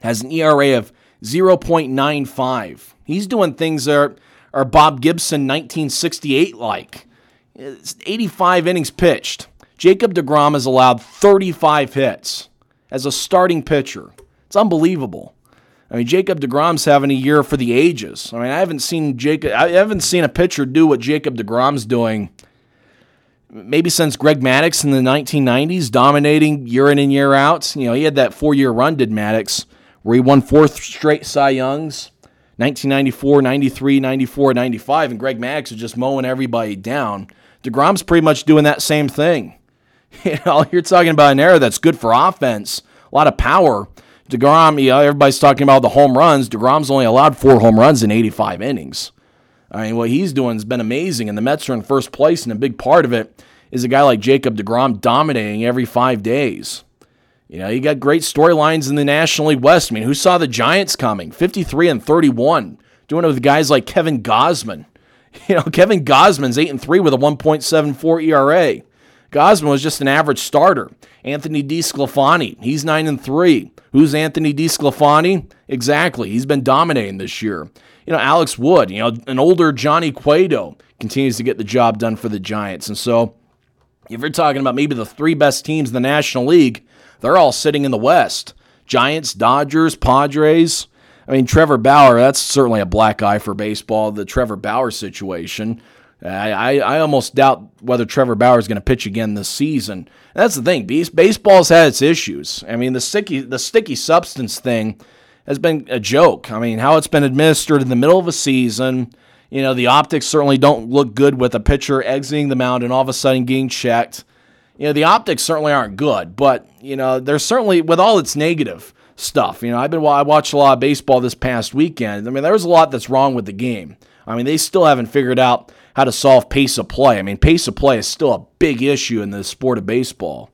has an ERA of 0.95. He's doing things that are, are Bob Gibson 1968 like. It's 85 innings pitched. Jacob DeGrom has allowed 35 hits as a starting pitcher. It's unbelievable. I mean, Jacob DeGrom's having a year for the ages. I mean, I haven't seen Jacob. I haven't seen a pitcher do what Jacob DeGrom's doing. Maybe since Greg Maddux in the 1990s, dominating year in and year out. You know, he had that four-year run, did Maddux where he won four straight Cy Youngs. 1994, 93, 94, 95, and Greg Maddux was just mowing everybody down. DeGrom's pretty much doing that same thing. You know, you're talking about an era that's good for offense, a lot of power. DeGrom, you know, everybody's talking about the home runs. DeGrom's only allowed four home runs in 85 innings. I mean, what he's doing has been amazing, and the Mets are in first place, and a big part of it is a guy like Jacob DeGrom dominating every five days. You know, you got great storylines in the National League West. I mean, who saw the Giants coming? 53 and 31, doing it with guys like Kevin Gausman. You know, Kevin Gausman's 8 and 3 with a 1.74 ERA. Gosman was just an average starter. Anthony DeSclafani, he's 9 and 3. Who's Anthony DeSclafani? Exactly. He's been dominating this year. You know, Alex Wood, you know, an older Johnny Cueto continues to get the job done for the Giants. And so, if you're talking about maybe the three best teams in the National League, they're all sitting in the West. Giants, Dodgers, Padres. I mean, Trevor Bauer, that's certainly a black eye for baseball, the Trevor Bauer situation. I, I, I almost doubt whether Trevor Bauer is going to pitch again this season. That's the thing. Baseball's had its issues. I mean, the sticky, the sticky substance thing has been a joke. I mean, how it's been administered in the middle of a season. You know, the optics certainly don't look good with a pitcher exiting the mound and all of a sudden getting checked. You know, the optics certainly aren't good, but, you know, there's certainly, with all its negative, stuff. You know, I've been I watched a lot of baseball this past weekend. I mean, there's a lot that's wrong with the game. I mean, they still haven't figured out how to solve pace of play. I mean, pace of play is still a big issue in the sport of baseball.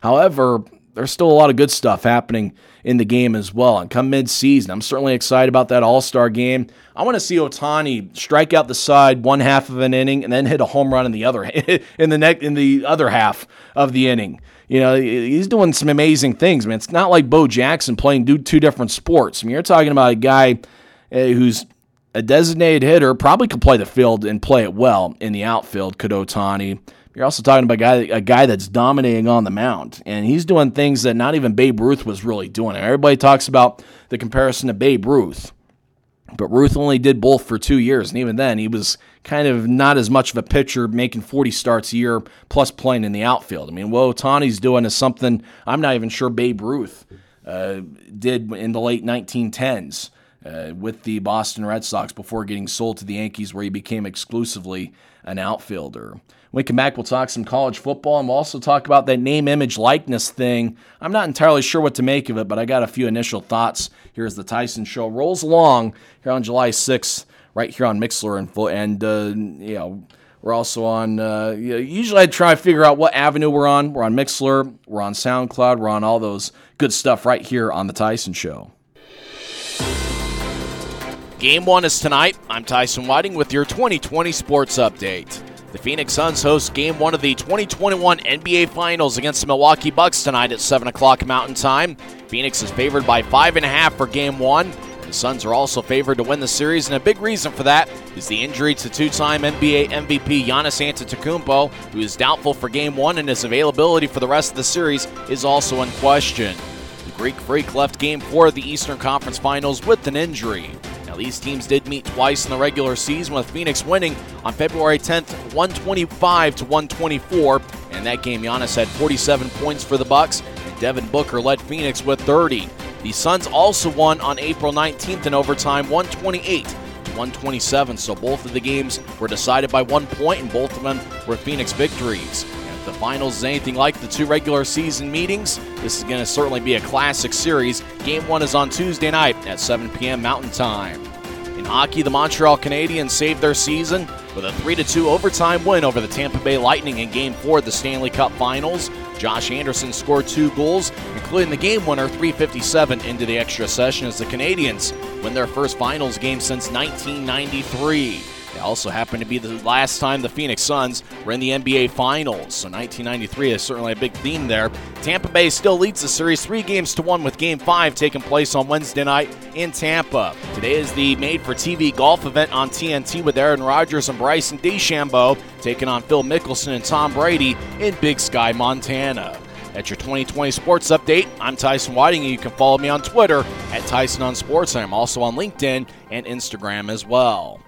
However, there's still a lot of good stuff happening in the game as well. And come mid-season, I'm certainly excited about that All-Star game. I want to see Ohtani strike out the side one half of an inning and then hit a home run in the other in the neck in the other half of the inning. You know, he's doing some amazing things, man. It's not like Bo Jackson playing two different sports. I mean, you're talking about a guy eh, who's a designated hitter, probably could play the field and play it well in the outfield, could Ohtani. You're also talking about a guy, a guy that's dominating on the mound, and he's doing things that not even Babe Ruth was really doing. Everybody talks about the comparison to Babe Ruth. But Ruth only did both for two years, and even then, he was kind of not as much of a pitcher, making 40 starts a year plus playing in the outfield. I mean, what Ohtani's doing is something I'm not even sure Babe Ruth uh, did in the late 1910s uh, with the Boston Red Sox before getting sold to the Yankees, where he became exclusively an outfielder. When we come back, we'll talk some college football and we'll also talk about that name, image, likeness thing. I'm not entirely sure what to make of it, but I got a few initial thoughts. Here's the Tyson Show. Rolls along here on July 6th, right here on Mixlr and, and uh, you know, we're also on, uh, usually I try to figure out what avenue we're on. We're on Mixlr, we're on SoundCloud, we're on all those good stuff right here on The Tyson Show. Game one is tonight. I'm Tyson Whiting with your 2020 sports update. The Phoenix Suns host game one of the 2021 NBA Finals against the Milwaukee Bucks tonight at 7 o'clock Mountain Time. Phoenix is favored by 5.5 for game one. The Suns are also favored to win the series, and a big reason for that is the injury to two time NBA MVP Giannis Antetokounmpo, who is doubtful for game one, and his availability for the rest of the series is also in question. The Greek Freak left game four of the Eastern Conference Finals with an injury. Now, these teams did meet twice in the regular season, with Phoenix winning on February 10th, 125 to 124. And that game, Giannis had 47 points for the Bucks, and Devin Booker led Phoenix with 30. The Suns also won on April 19th in overtime, 128 to 127. So both of the games were decided by one point, and both of them were Phoenix victories the finals is anything like the two regular season meetings, this is going to certainly be a classic series. Game one is on Tuesday night at 7 p.m. Mountain Time. In hockey, the Montreal Canadiens saved their season with a 3 2 overtime win over the Tampa Bay Lightning in Game 4 of the Stanley Cup Finals. Josh Anderson scored two goals, including the game winner 357 into the extra session as the Canadiens win their first finals game since 1993. It also happened to be the last time the Phoenix Suns were in the NBA Finals, so 1993 is certainly a big theme there. Tampa Bay still leads the series three games to one with Game 5 taking place on Wednesday night in Tampa. Today is the made for TV golf event on TNT with Aaron Rodgers and Bryson DeChambeau taking on Phil Mickelson and Tom Brady in Big Sky, Montana. That's your 2020 sports update. I'm Tyson Whiting, and you can follow me on Twitter at Tyson on Sports, I'm also on LinkedIn and Instagram as well.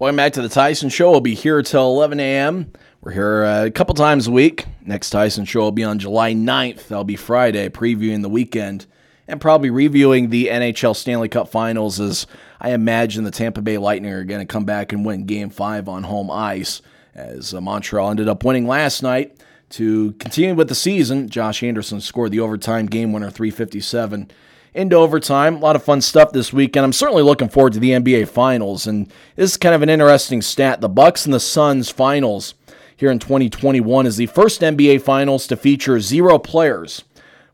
Welcome back to the Tyson Show. We'll be here till 11 a.m. We're here uh, a couple times a week. Next Tyson Show will be on July 9th. That'll be Friday, previewing the weekend and probably reviewing the NHL Stanley Cup Finals as I imagine the Tampa Bay Lightning are going to come back and win Game 5 on home ice as uh, Montreal ended up winning last night. To continue with the season, Josh Anderson scored the overtime game winner 357 into overtime. A lot of fun stuff this weekend. I'm certainly looking forward to the NBA Finals, and this is kind of an interesting stat. The Bucks and the Suns Finals here in 2021 is the first NBA Finals to feature zero players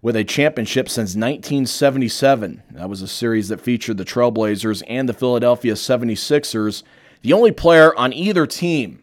with a championship since 1977. That was a series that featured the Trailblazers and the Philadelphia 76ers. The only player on either team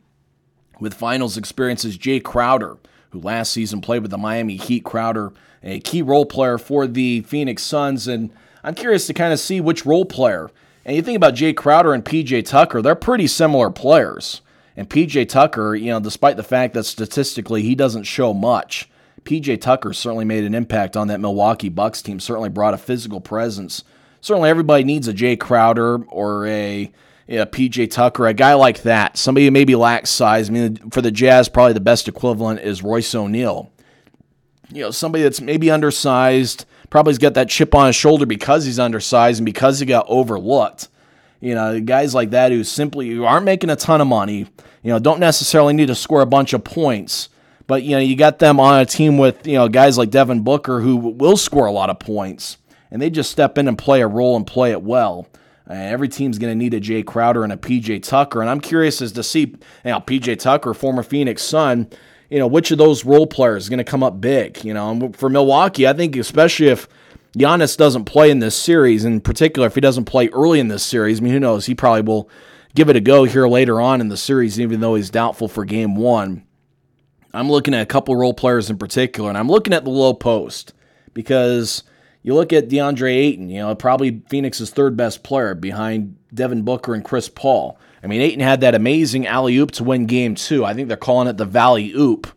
with finals experience is Jae Crowder, who last season played with the Miami Heat. Crowder a key role player for the Phoenix Suns. And I'm curious to kind of see which role player. And you think about Jae Crowder and PJ Tucker, they're pretty similar players. And PJ Tucker, you know, despite the fact that statistically he doesn't show much, PJ Tucker certainly made an impact on that Milwaukee Bucks team, certainly brought a physical presence. Certainly everybody needs a Jae Crowder or a, a PJ Tucker, a guy like that. Somebody who maybe lacks size. I mean, for the Jazz, probably the best equivalent is Royce O'Neale you know, somebody that's maybe undersized, probably's got that chip on his shoulder because he's undersized and because he got overlooked. You know, guys like that who simply who aren't making a ton of money, you know, don't necessarily need to score a bunch of points. But you know, you got them on a team with, you know, guys like Devin Booker who will score a lot of points. And they just step in and play a role and play it well. Every team's going to need a Jae Crowder and a PJ Tucker. And I'm curious as to see, you know, PJ Tucker, former Phoenix Sun, you know, which of those role players is going to come up big? You know, and for Milwaukee, I think especially if Giannis doesn't play in this series, in particular, if he doesn't play early in this series, I mean, who knows? He probably will give it a go here later on in the series, even though he's doubtful for game one. I'm looking at a couple role players in particular, and I'm looking at the low post because you look at DeAndre Ayton, you know, probably Phoenix's third best player behind Devin Booker and Chris Paul. I mean, Ayton had that amazing alley oop to win game two. I think they're calling it the Valley Oop.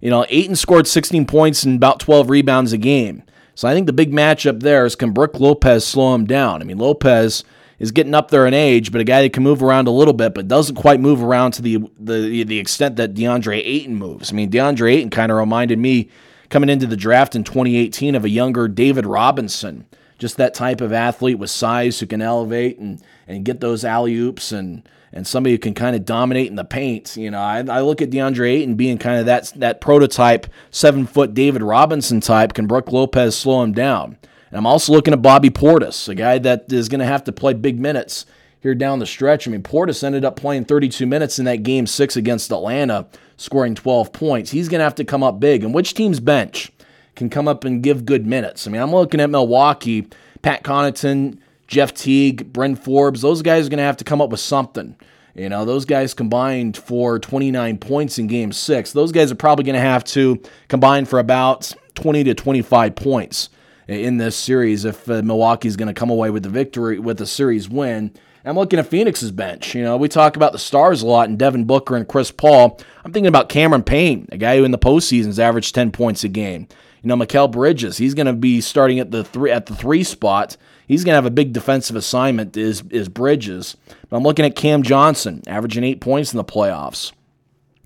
You know, Ayton scored 16 points and about 12 rebounds a game. So I think the big matchup there is can Brook Lopez slow him down? I mean, Lopez is getting up there in age, but a guy that can move around a little bit, but doesn't quite move around to the the the extent that DeAndre Ayton moves. I mean, DeAndre Ayton kind of reminded me coming into the draft in 2018 of a younger David Robinson. Just that type of athlete with size who can elevate and, and get those alley oops and and somebody who can kind of dominate in the paint. You know, I, I look at DeAndre Ayton being kind of that that prototype seven foot David Robinson type. Can Brook Lopez slow him down? And I'm also looking at Bobby Portis, a guy that is going to have to play big minutes here down the stretch. I mean, Portis ended up playing 32 minutes in that game six against Atlanta, scoring 12 points. He's going to have to come up big. And which team's bench can come up and give good minutes? I mean, I'm looking at Milwaukee, Pat Connaughton, Jeff Teague, Bryn Forbes, those guys are going to have to come up with something. You know, those guys combined for 29 points in game six. Those guys are probably going to have to combine for about 20 to 25 points in this series if uh, Milwaukee's going to come away with the victory, with the series win. I'm looking at Phoenix's bench. You know, we talk about the stars a lot and Devin Booker and Chris Paul. I'm thinking about Cameron Payne, a guy who in the postseason's averaged 10 points a game. You know, Mikal Bridges, he's going to be starting at the three at the three spot. He's going to have a big defensive assignment. Is is Bridges? But I'm looking at Cam Johnson, averaging eight points in the playoffs.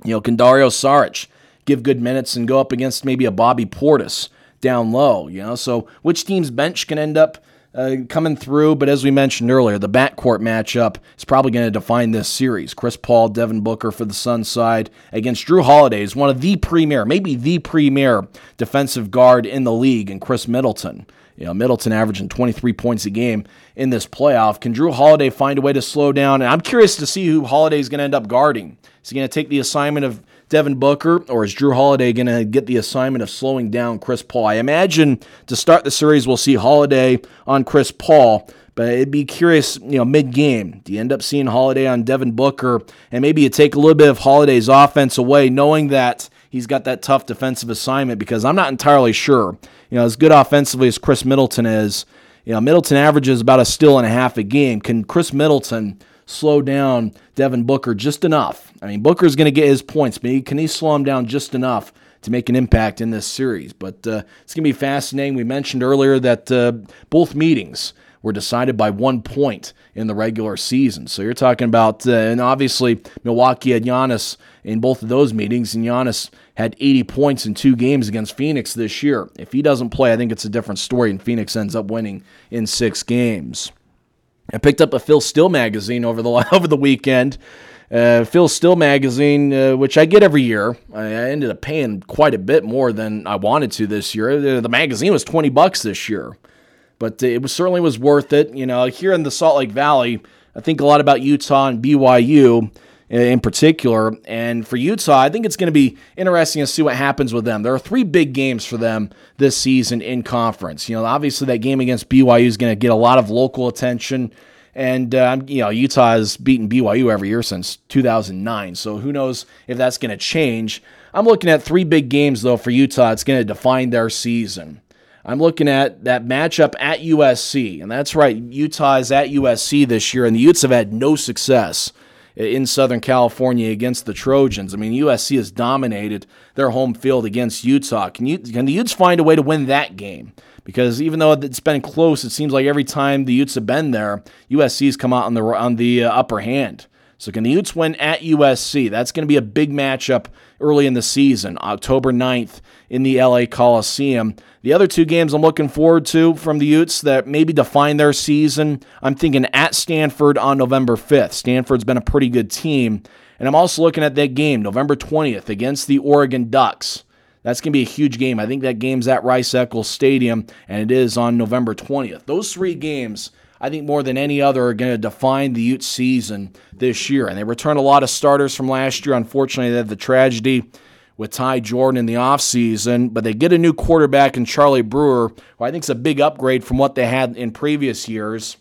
You know, Dario Saric give good minutes and go up against maybe a Bobby Portis down low. You know, so which team's bench can end up uh, coming through. But as we mentioned earlier, the backcourt matchup is probably going to define this series. Chris Paul, Devin Booker for the Sun side against Jrue Holiday is one of the premier, maybe the premier defensive guard in the league, and Khris Middleton. You know, Middleton averaging 23 points a game in this playoff. Can Jrue Holiday find a way to slow down? And I'm curious to see who Holiday is going to end up guarding. Is he going to take the assignment of Devin Booker, or is Jrue Holiday going to get the assignment of slowing down Chris Paul? I imagine to start the series, we'll see Holiday on Chris Paul, but it'd be curious, you know, mid game. Do you end up seeing Holiday on Devin Booker, and maybe you take a little bit of Holiday's offense away, knowing that he's got that tough defensive assignment? Because I'm not entirely sure. You know, as good offensively as Khris Middleton is, you know, Middleton averages about a steal and a half a game. Can Khris Middleton slow down Devin Booker just enough. I mean, Booker's going to get his points, but can he slow him down just enough to make an impact in this series? But uh, it's going to be fascinating. We mentioned earlier that uh, both meetings were decided by one point in the regular season. So you're talking about, uh, and obviously Milwaukee had Giannis in both of those meetings, and Giannis had 80 points in two games against Phoenix this year. If he doesn't play, I think it's a different story, and Phoenix ends up winning in six games. I picked up a Phil Steele magazine over the over the weekend. Uh, Phil Steele magazine, uh, which I get every year. I, ended up paying quite a bit more than I wanted to this year. The, the magazine was twenty bucks this year, but it was certainly was worth it. You know, here in the Salt Lake Valley, I think a lot about Utah and BYU in particular. And for Utah, I think it's going to be interesting to see what happens with them. There are three big games for them this season in conference. You know, obviously that game against BYU is going to get a lot of local attention. And, uh, you know, Utah has beaten BYU every year since 2009. So who knows if that's going to change. I'm looking at three big games, though, for Utah. It's going to define their season. I'm looking at that matchup at USC. And that's right, Utah is at USC this year, and the Utes have had no success in Southern California against the Trojans. I mean, USC has dominated their home field against Utah. Can, you, can the Utes find a way to win that game? Because even though it's been close, it seems like every time the Utes have been there, USC's come out on the on the uh, upper hand. So can the Utes win at USC? That's going to be a big matchup early in the season, October 9th in the LA Coliseum. The other two games I'm looking forward to from the Utes that maybe define their season, I'm thinking at Stanford on November 5th. Stanford's been a pretty good team. And I'm also looking at that game, November 20th, against the Oregon Ducks. That's going to be a huge game. I think that game's at Rice Eccles Stadium, and it is on November 20th. Those three games, I think more than any other, are going to define the Utes season this year. And they return a lot of starters from last year. Unfortunately, they had the tragedy with Ty Jordan in the offseason, but they get a new quarterback in Charlie Brewer, who I think is a big upgrade from what they had in previous years.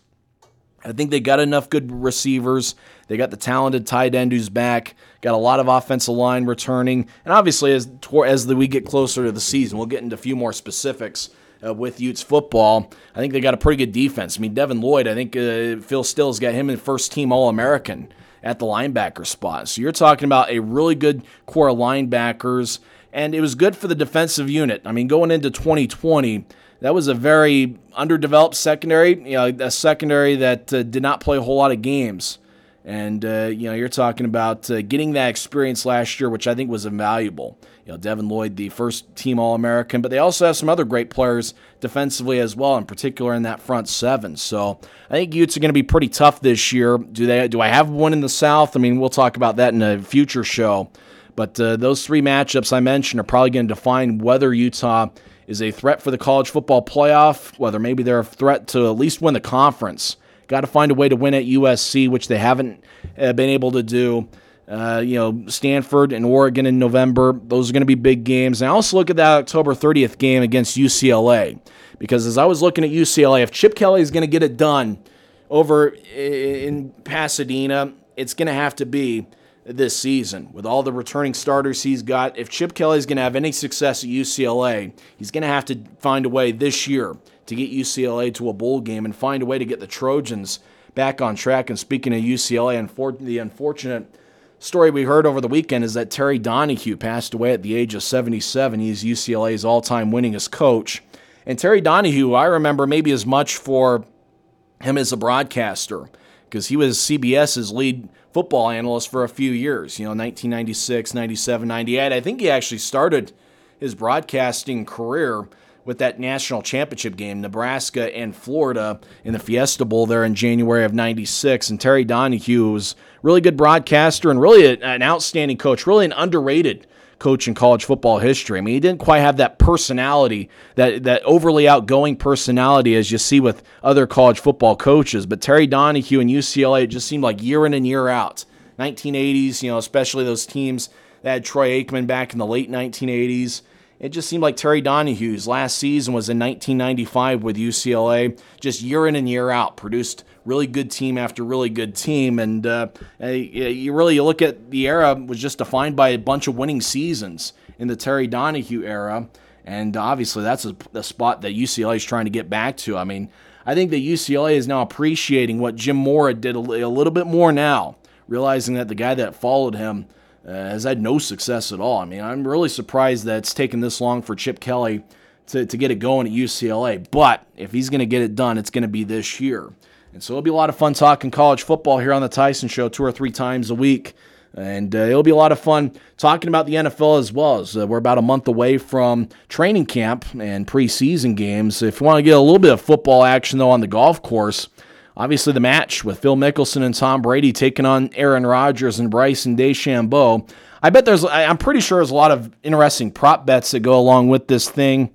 I think they got enough good receivers. They got the talented tight end who's back. Got a lot of offensive line returning, and obviously as as we get closer to the season, we'll get into a few more specifics uh, with Utes football. I think they got a pretty good defense. I mean, Devin Lloyd. I think uh, Phil Steele's got him in first team All American at the linebacker spot. So you're talking about a really good core of linebackers, and it was good for the defensive unit. I mean, going into 2020, that was a very underdeveloped secondary, you know, a secondary that uh, did not play a whole lot of games. And, uh, you know, you're talking about uh, getting that experience last year, which I think was invaluable. You know, Devin Lloyd, the first team All American, but they also have some other great players defensively as well, in particular in that front seven. So I think Utes are going to be pretty tough this year. Do they? Do I have one in the South? I mean, we'll talk about that in a future show. But uh, those three matchups I mentioned are probably going to define whether Utah is a threat for the college football playoff, whether maybe they're a threat to at least win the conference. Got to find a way to win at USC, which they haven't uh, been able to do. Uh, you know, Stanford and Oregon in November. Those are going to be big games. And I also look at that October 30th game against UCLA because as I was looking at UCLA, if Chip Kelly is going to get it done over in Pasadena, it's going to have to be this season with all the returning starters he's got. If Chip Kelly is going to have any success at UCLA, he's going to have to find a way this year to get UCLA to a bowl game and find a way to get the Trojans back on track. And speaking of UCLA, the unfortunate story we heard over the weekend is that Terry Donahue passed away at the age of 77. He's UCLA's all time winningest coach. And Terry Donahue, I remember maybe as much for him as a broadcaster because he was CBS's lead football analyst for a few years, you know, 1996, 97, 98. I think he actually started his broadcasting career with that national championship game, Nebraska and Florida in the Fiesta Bowl there in January of 96. And Terry Donahue was really good broadcaster and really an outstanding coach, really an underrated coach in college football history. I mean, he didn't quite have that personality, that that overly outgoing personality as you see with other college football coaches. But Terry Donahue and UCLA, it just seemed like year in and year out. 1980s, you know, especially those teams that had Troy Aikman back in the late 1980s. It just seemed like Terry Donahue's last season was in 1995 with UCLA, just year in and year out, produced really good team after really good team. And uh, you really you look at the era was just defined by a bunch of winning seasons in the Terry Donahue era. And obviously, that's a, the spot that UCLA is trying to get back to. I mean, I think that UCLA is now appreciating what Jim Mora did a, a little bit more now, realizing that the guy that followed him uh, has had no success at all. I mean, I'm really surprised that it's taken this long for Chip Kelly to, to get it going at UCLA. But if he's going to get it done, it's going to be this year. And so it'll be a lot of fun talking college football here on the Tyson Show two or three times a week. And uh, it'll be a lot of fun talking about the NFL as well. As uh, we're about a month away from training camp and preseason games. If you want to get a little bit of football action, though, on the golf course, obviously the match with Phil Mickelson and Tom Brady taking on Aaron Rodgers and Bryson DeChambeau. I bet there's, I'm pretty sure there's a lot of interesting prop bets that go along with this thing.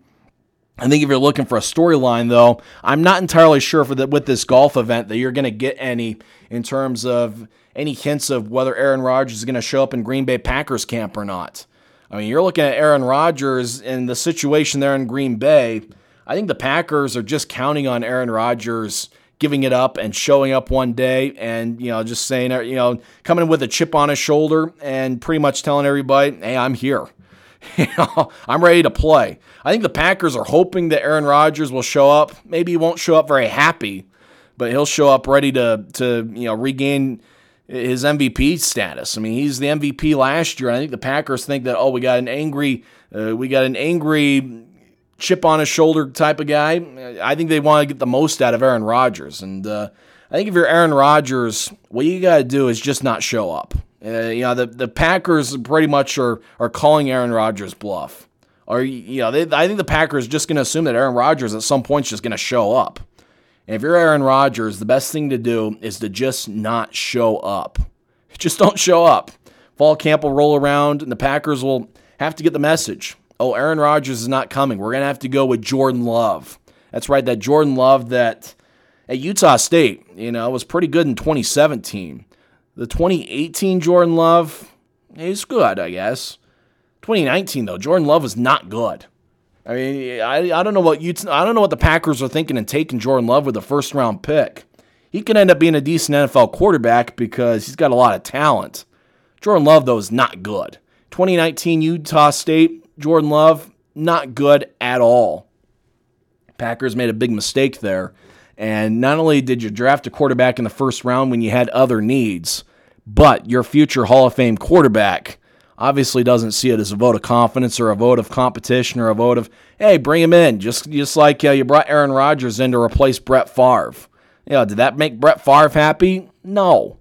I think if you're looking for a storyline, though, I'm not entirely sure for the, with this golf event that you're going to get any in terms of any hints of whether Aaron Rodgers is going to show up in Green Bay Packers camp or not. I mean, you're looking at Aaron Rodgers and the situation there in Green Bay. I think the Packers are just counting on Aaron Rodgers giving it up and showing up one day and you know just saying you know coming in with a chip on his shoulder and pretty much telling everybody, "Hey, I'm here." You know, I'm ready to play. I think the Packers are hoping that Aaron Rodgers will show up. Maybe he won't show up very happy, but he'll show up ready to to you know regain his MVP status. I mean, he's the MVP last year. I think the Packers think that oh, we got an angry, uh, we got an angry chip on his shoulder type of guy. I think they want to get the most out of Aaron Rodgers, and uh, I think if you're Aaron Rodgers, what you got to do is just not show up. Uh, you know, the, the Packers pretty much are, are calling Aaron Rodgers bluff. Or, you know, they, I think the Packers just going to assume that Aaron Rodgers at some point is just going to show up. And if you're Aaron Rodgers, the best thing to do is to just not show up. Just don't show up. Fall camp will roll around, and the Packers will have to get the message. Oh, Aaron Rodgers is not coming. We're going to have to go with Jordan Love. That's right, that Jordan Love that at Utah State, you know, was pretty good in 2017. The 2018 Jordan Love is good, I guess. 2019 though, Jordan Love was not good. I mean, I, I don't know what you I don't know what the Packers are thinking in taking Jordan Love with a first round pick. He could end up being a decent NFL quarterback because he's got a lot of talent. Jordan Love though is not good. 2019 Utah State Jordan Love not good at all. Packers made a big mistake there. And not only did you draft a quarterback in the first round when you had other needs, but your future Hall of Fame quarterback obviously doesn't see it as a vote of confidence or a vote of competition or a vote of, hey, bring him in. Just, just like uh, you brought Aaron Rodgers in to replace Brett Favre. Know, did that make Brett Favre happy? No.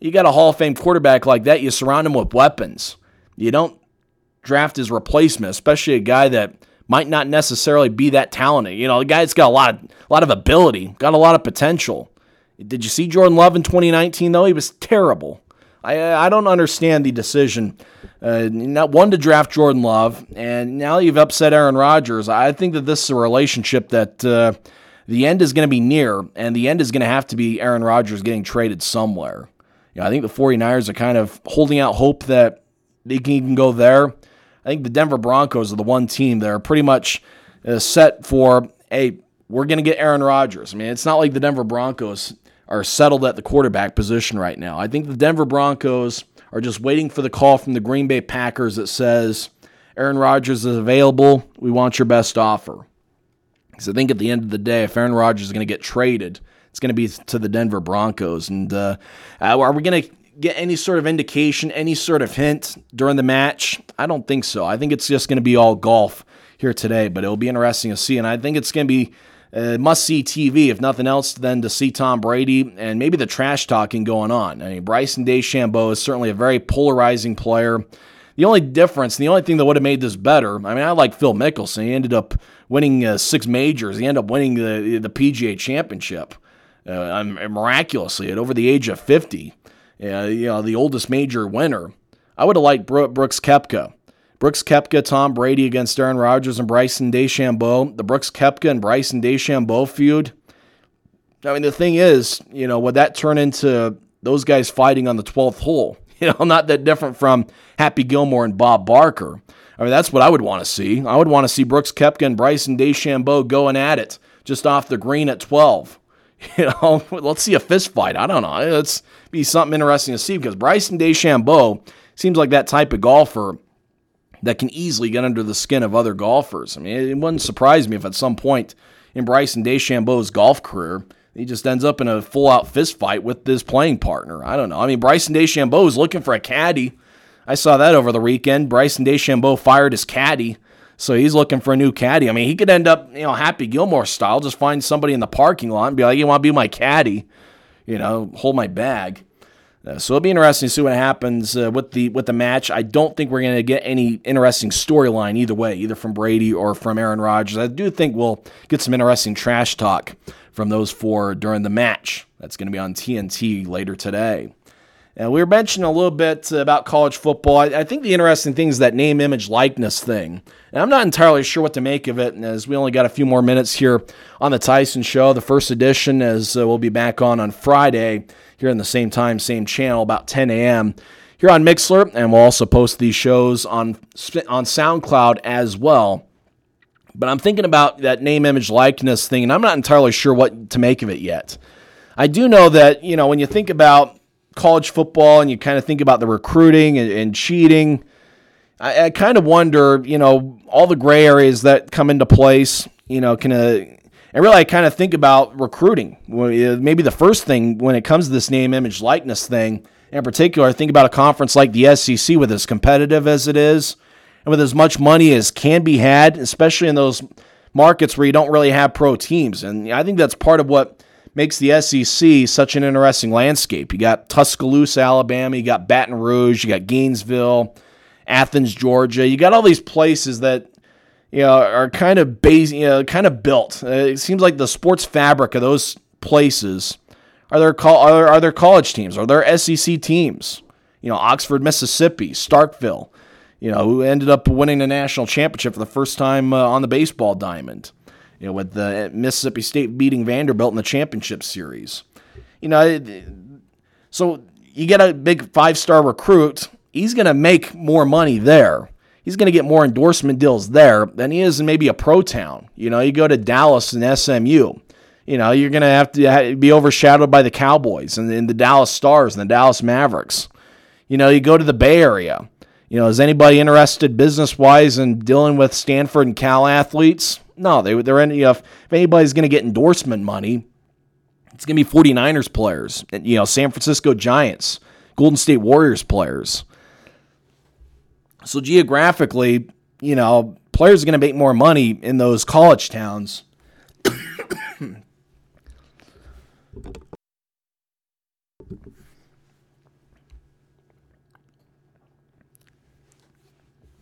You got a Hall of Fame quarterback like that, you surround him with weapons. You don't draft his replacement, especially a guy that might not necessarily be that talented. You know, the guy's got a lot of, a lot of ability, got a lot of potential. Did you see Jordan Love in 2019 though? He was terrible. I I don't understand the decision. Uh, not one to draft Jordan Love, and now you've upset Aaron Rodgers. I think that this is a relationship that uh, the end is going to be near, and the end is going to have to be Aaron Rodgers getting traded somewhere. You know, I think the 49ers are kind of holding out hope that they can even go there. I think the Denver Broncos are the one team that are pretty much uh, set for, hey, we're going to get Aaron Rodgers. I mean, it's not like the Denver Broncos are settled at the quarterback position right now. I think the Denver Broncos are just waiting for the call from the Green Bay Packers that says, Aaron Rodgers is available. We want your best offer. Because I think at the end of the day, if Aaron Rodgers is going to get traded, it's going to be to the Denver Broncos. And uh, are we going to get any sort of indication, any sort of hint during the match? I don't think so. I think it's just going to be all golf here today, but it'll be interesting to see. And I think it's going to be uh, must see TV, if nothing else, than to see Tom Brady and maybe the trash talking going on. I mean, Bryson DeChambeau is certainly a very polarizing player. The only difference, the only thing that would have made this better, I mean, I like Phil Mickelson. He ended up winning uh, six majors. He ended up winning the, the PGA championship uh, miraculously at over the age of 50. Uh, you know, the oldest major winner. I would have liked Brooks Koepka. Brooks Koepka, Tom Brady against Aaron Rodgers and Bryson DeChambeau. The Brooks Koepka and Bryson DeChambeau feud. I mean, the thing is, you know, would that turn into those guys fighting on the 12th hole? You know, not that different from Happy Gilmore and Bob Barker. I mean, that's what I would want to see. I would want to see Brooks Koepka and Bryson DeChambeau going at it just off the green at 12. You know, let's see a fist fight. I don't know. It's be something interesting to see because Bryson DeChambeau seems like that type of golfer that can easily get under the skin of other golfers. I mean, it wouldn't surprise me if at some point in Bryson DeChambeau's golf career, he just ends up in a full out fist fight with his playing partner. I don't know. I mean, Bryson DeChambeau is looking for a caddy. I saw that over the weekend. Bryson DeChambeau fired his caddy, so he's looking for a new caddy. I mean, he could end up, you know, Happy Gilmore style, just find somebody in the parking lot and be like, "You want to be my caddy?" You know, hold my bag. Uh, so it'll be interesting to see what happens uh, with the with the match. I don't think we're going to get any interesting storyline either way, either from Brady or from Aaron Rodgers. I do think we'll get some interesting trash talk from those four during the match. That's going to be on TNT later today. And we were mentioning a little bit about college football. I, I, think the interesting thing is that name, image, likeness thing. And I'm not entirely sure what to make of it, as we only got a few more minutes here on the Tyson Show. The first edition, as uh, we'll be back on on Friday here in the same time, same channel, about 10 a.m. here on Mixlr, and we'll also post these shows on on SoundCloud as well. But I'm thinking about that name, image, likeness thing, and I'm not entirely sure what to make of it yet. I do know that you know when you think about college football and you kind of think about the recruiting and, and cheating, I, I kind of wonder, you know, all the gray areas that come into place. You know, kind of uh, and really, I kind of think about recruiting. Maybe the first thing when it comes to this name, image, likeness thing, in particular, I think about a conference like the SEC with as competitive as it is and with as much money as can be had, especially in those markets where you don't really have pro teams. And I think that's part of what makes the SEC such an interesting landscape. You got Tuscaloosa, Alabama, you got Baton Rouge, you got Gainesville, Athens, Georgia. You got all these places that you know, are kind of base, you know, kind of built. It seems like the sports fabric of those places are their are, are their college teams, are their SEC teams. You know, Oxford, Mississippi, Starkville. You know, who ended up winning the national championship for the first time uh, on the baseball diamond. You know, with the Mississippi State beating Vanderbilt in the championship series. You know, so you get a big five star recruit. He's going to make more money there he's going to get more endorsement deals there than he is in maybe a pro town. You know, you go to Dallas and SMU. You know, you're going to have to be overshadowed by the Cowboys and, and the Dallas Stars and the Dallas Mavericks. You know, you go to the Bay Area. You know, is anybody interested business wise in dealing with Stanford and Cal athletes? No, they, they're in, you know, if, if anybody's going to get endorsement money, it's going to be 49ers players, and, you know, San Francisco Giants, Golden State Warriors players. So geographically, you know, players are going to make more money in those college towns.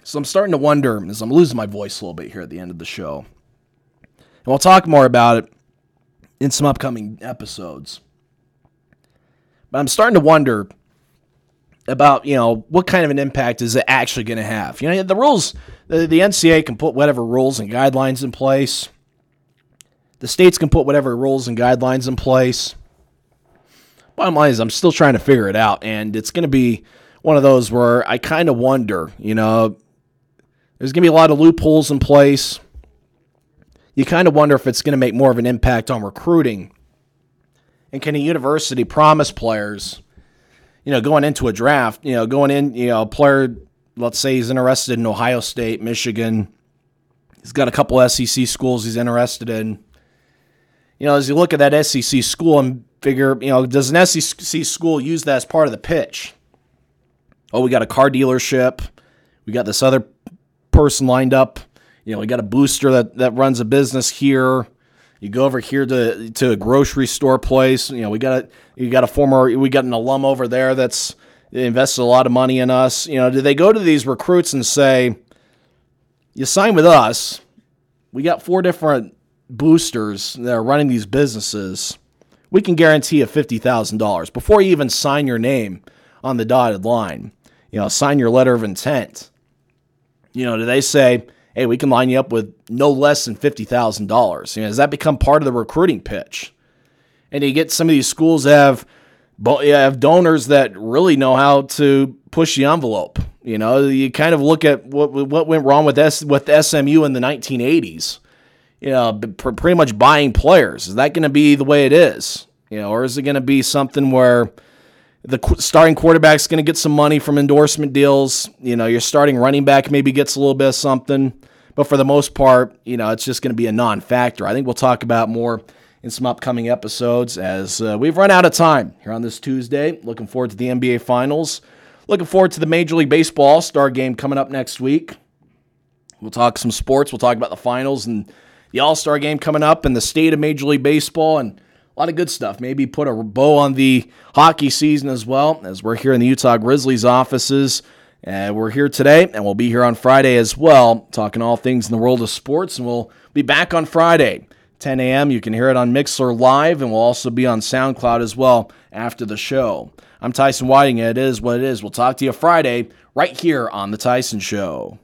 So I'm starting to wonder as I'm losing my voice a little bit here at the end of the show. And we'll talk more about it in some upcoming episodes. But I'm starting to wonder about you know what kind of an impact is it actually going to have. You know the rules, the, the NCAA can put whatever rules and guidelines in place. The states can put whatever rules and guidelines in place. Bottom line is, I'm still trying to figure it out, and it's going to be one of those where I kind of wonder. You know, there's going to be a lot of loopholes in place. You kind of wonder if it's going to make more of an impact on recruiting. And can a university promise players? you know, going into a draft, you know, going in, you know, a player, let's say he's interested in Ohio State, Michigan. He's got a couple SEC schools he's interested in. you know, as you look at that SEC school and figure, you know, does an SEC school use that as part of the pitch? Oh, we got a car dealership. We got this other person lined up. You know, we got a booster that, that runs a business here. You go over here to to a grocery store place. You know, we got a you got a former we got an alum over there that's invested a lot of money in us. You know, do they go to these recruits and say, "You sign with us. We got four different boosters that are running these businesses. We can guarantee you fifty thousand dollars before you even sign your name on the dotted line. You know, sign your letter of intent." You know, do they say? hey, we can line you up with no less than $50,000. You know, does that become part of the recruiting pitch? And you get some of these schools have, have donors that really know how to push the envelope. You know, you kind of look at what what went wrong with S, with SMU in the 1980s. You know, pretty much buying players. Is that going to be the way it is? You know, or is it going to be something where the starting quarterback's going to get some money from endorsement deals? You know, your starting running back maybe gets a little bit of something. But for the most part, you know, it's just going to be a non factor. I think we'll talk about more in some upcoming episodes as uh, we've run out of time here on this Tuesday. Looking forward to the NBA Finals. Looking forward to the Major League Baseball All Star game coming up next week. We'll talk some sports. We'll talk about the finals and the All Star game coming up and the state of Major League Baseball and a lot of good stuff. Maybe put a bow on the hockey season as well as we're here in the Utah Grizzlies offices. And we're here today, and we'll be here on Friday as well, talking all things in the world of sports. And we'll be back on Friday, 10 a.m. You can hear it on Mixlr Live, and we'll also be on SoundCloud as well after the show. I'm Tyson Whiting. It is what it is. We'll talk to you Friday right here on The Tyson Show.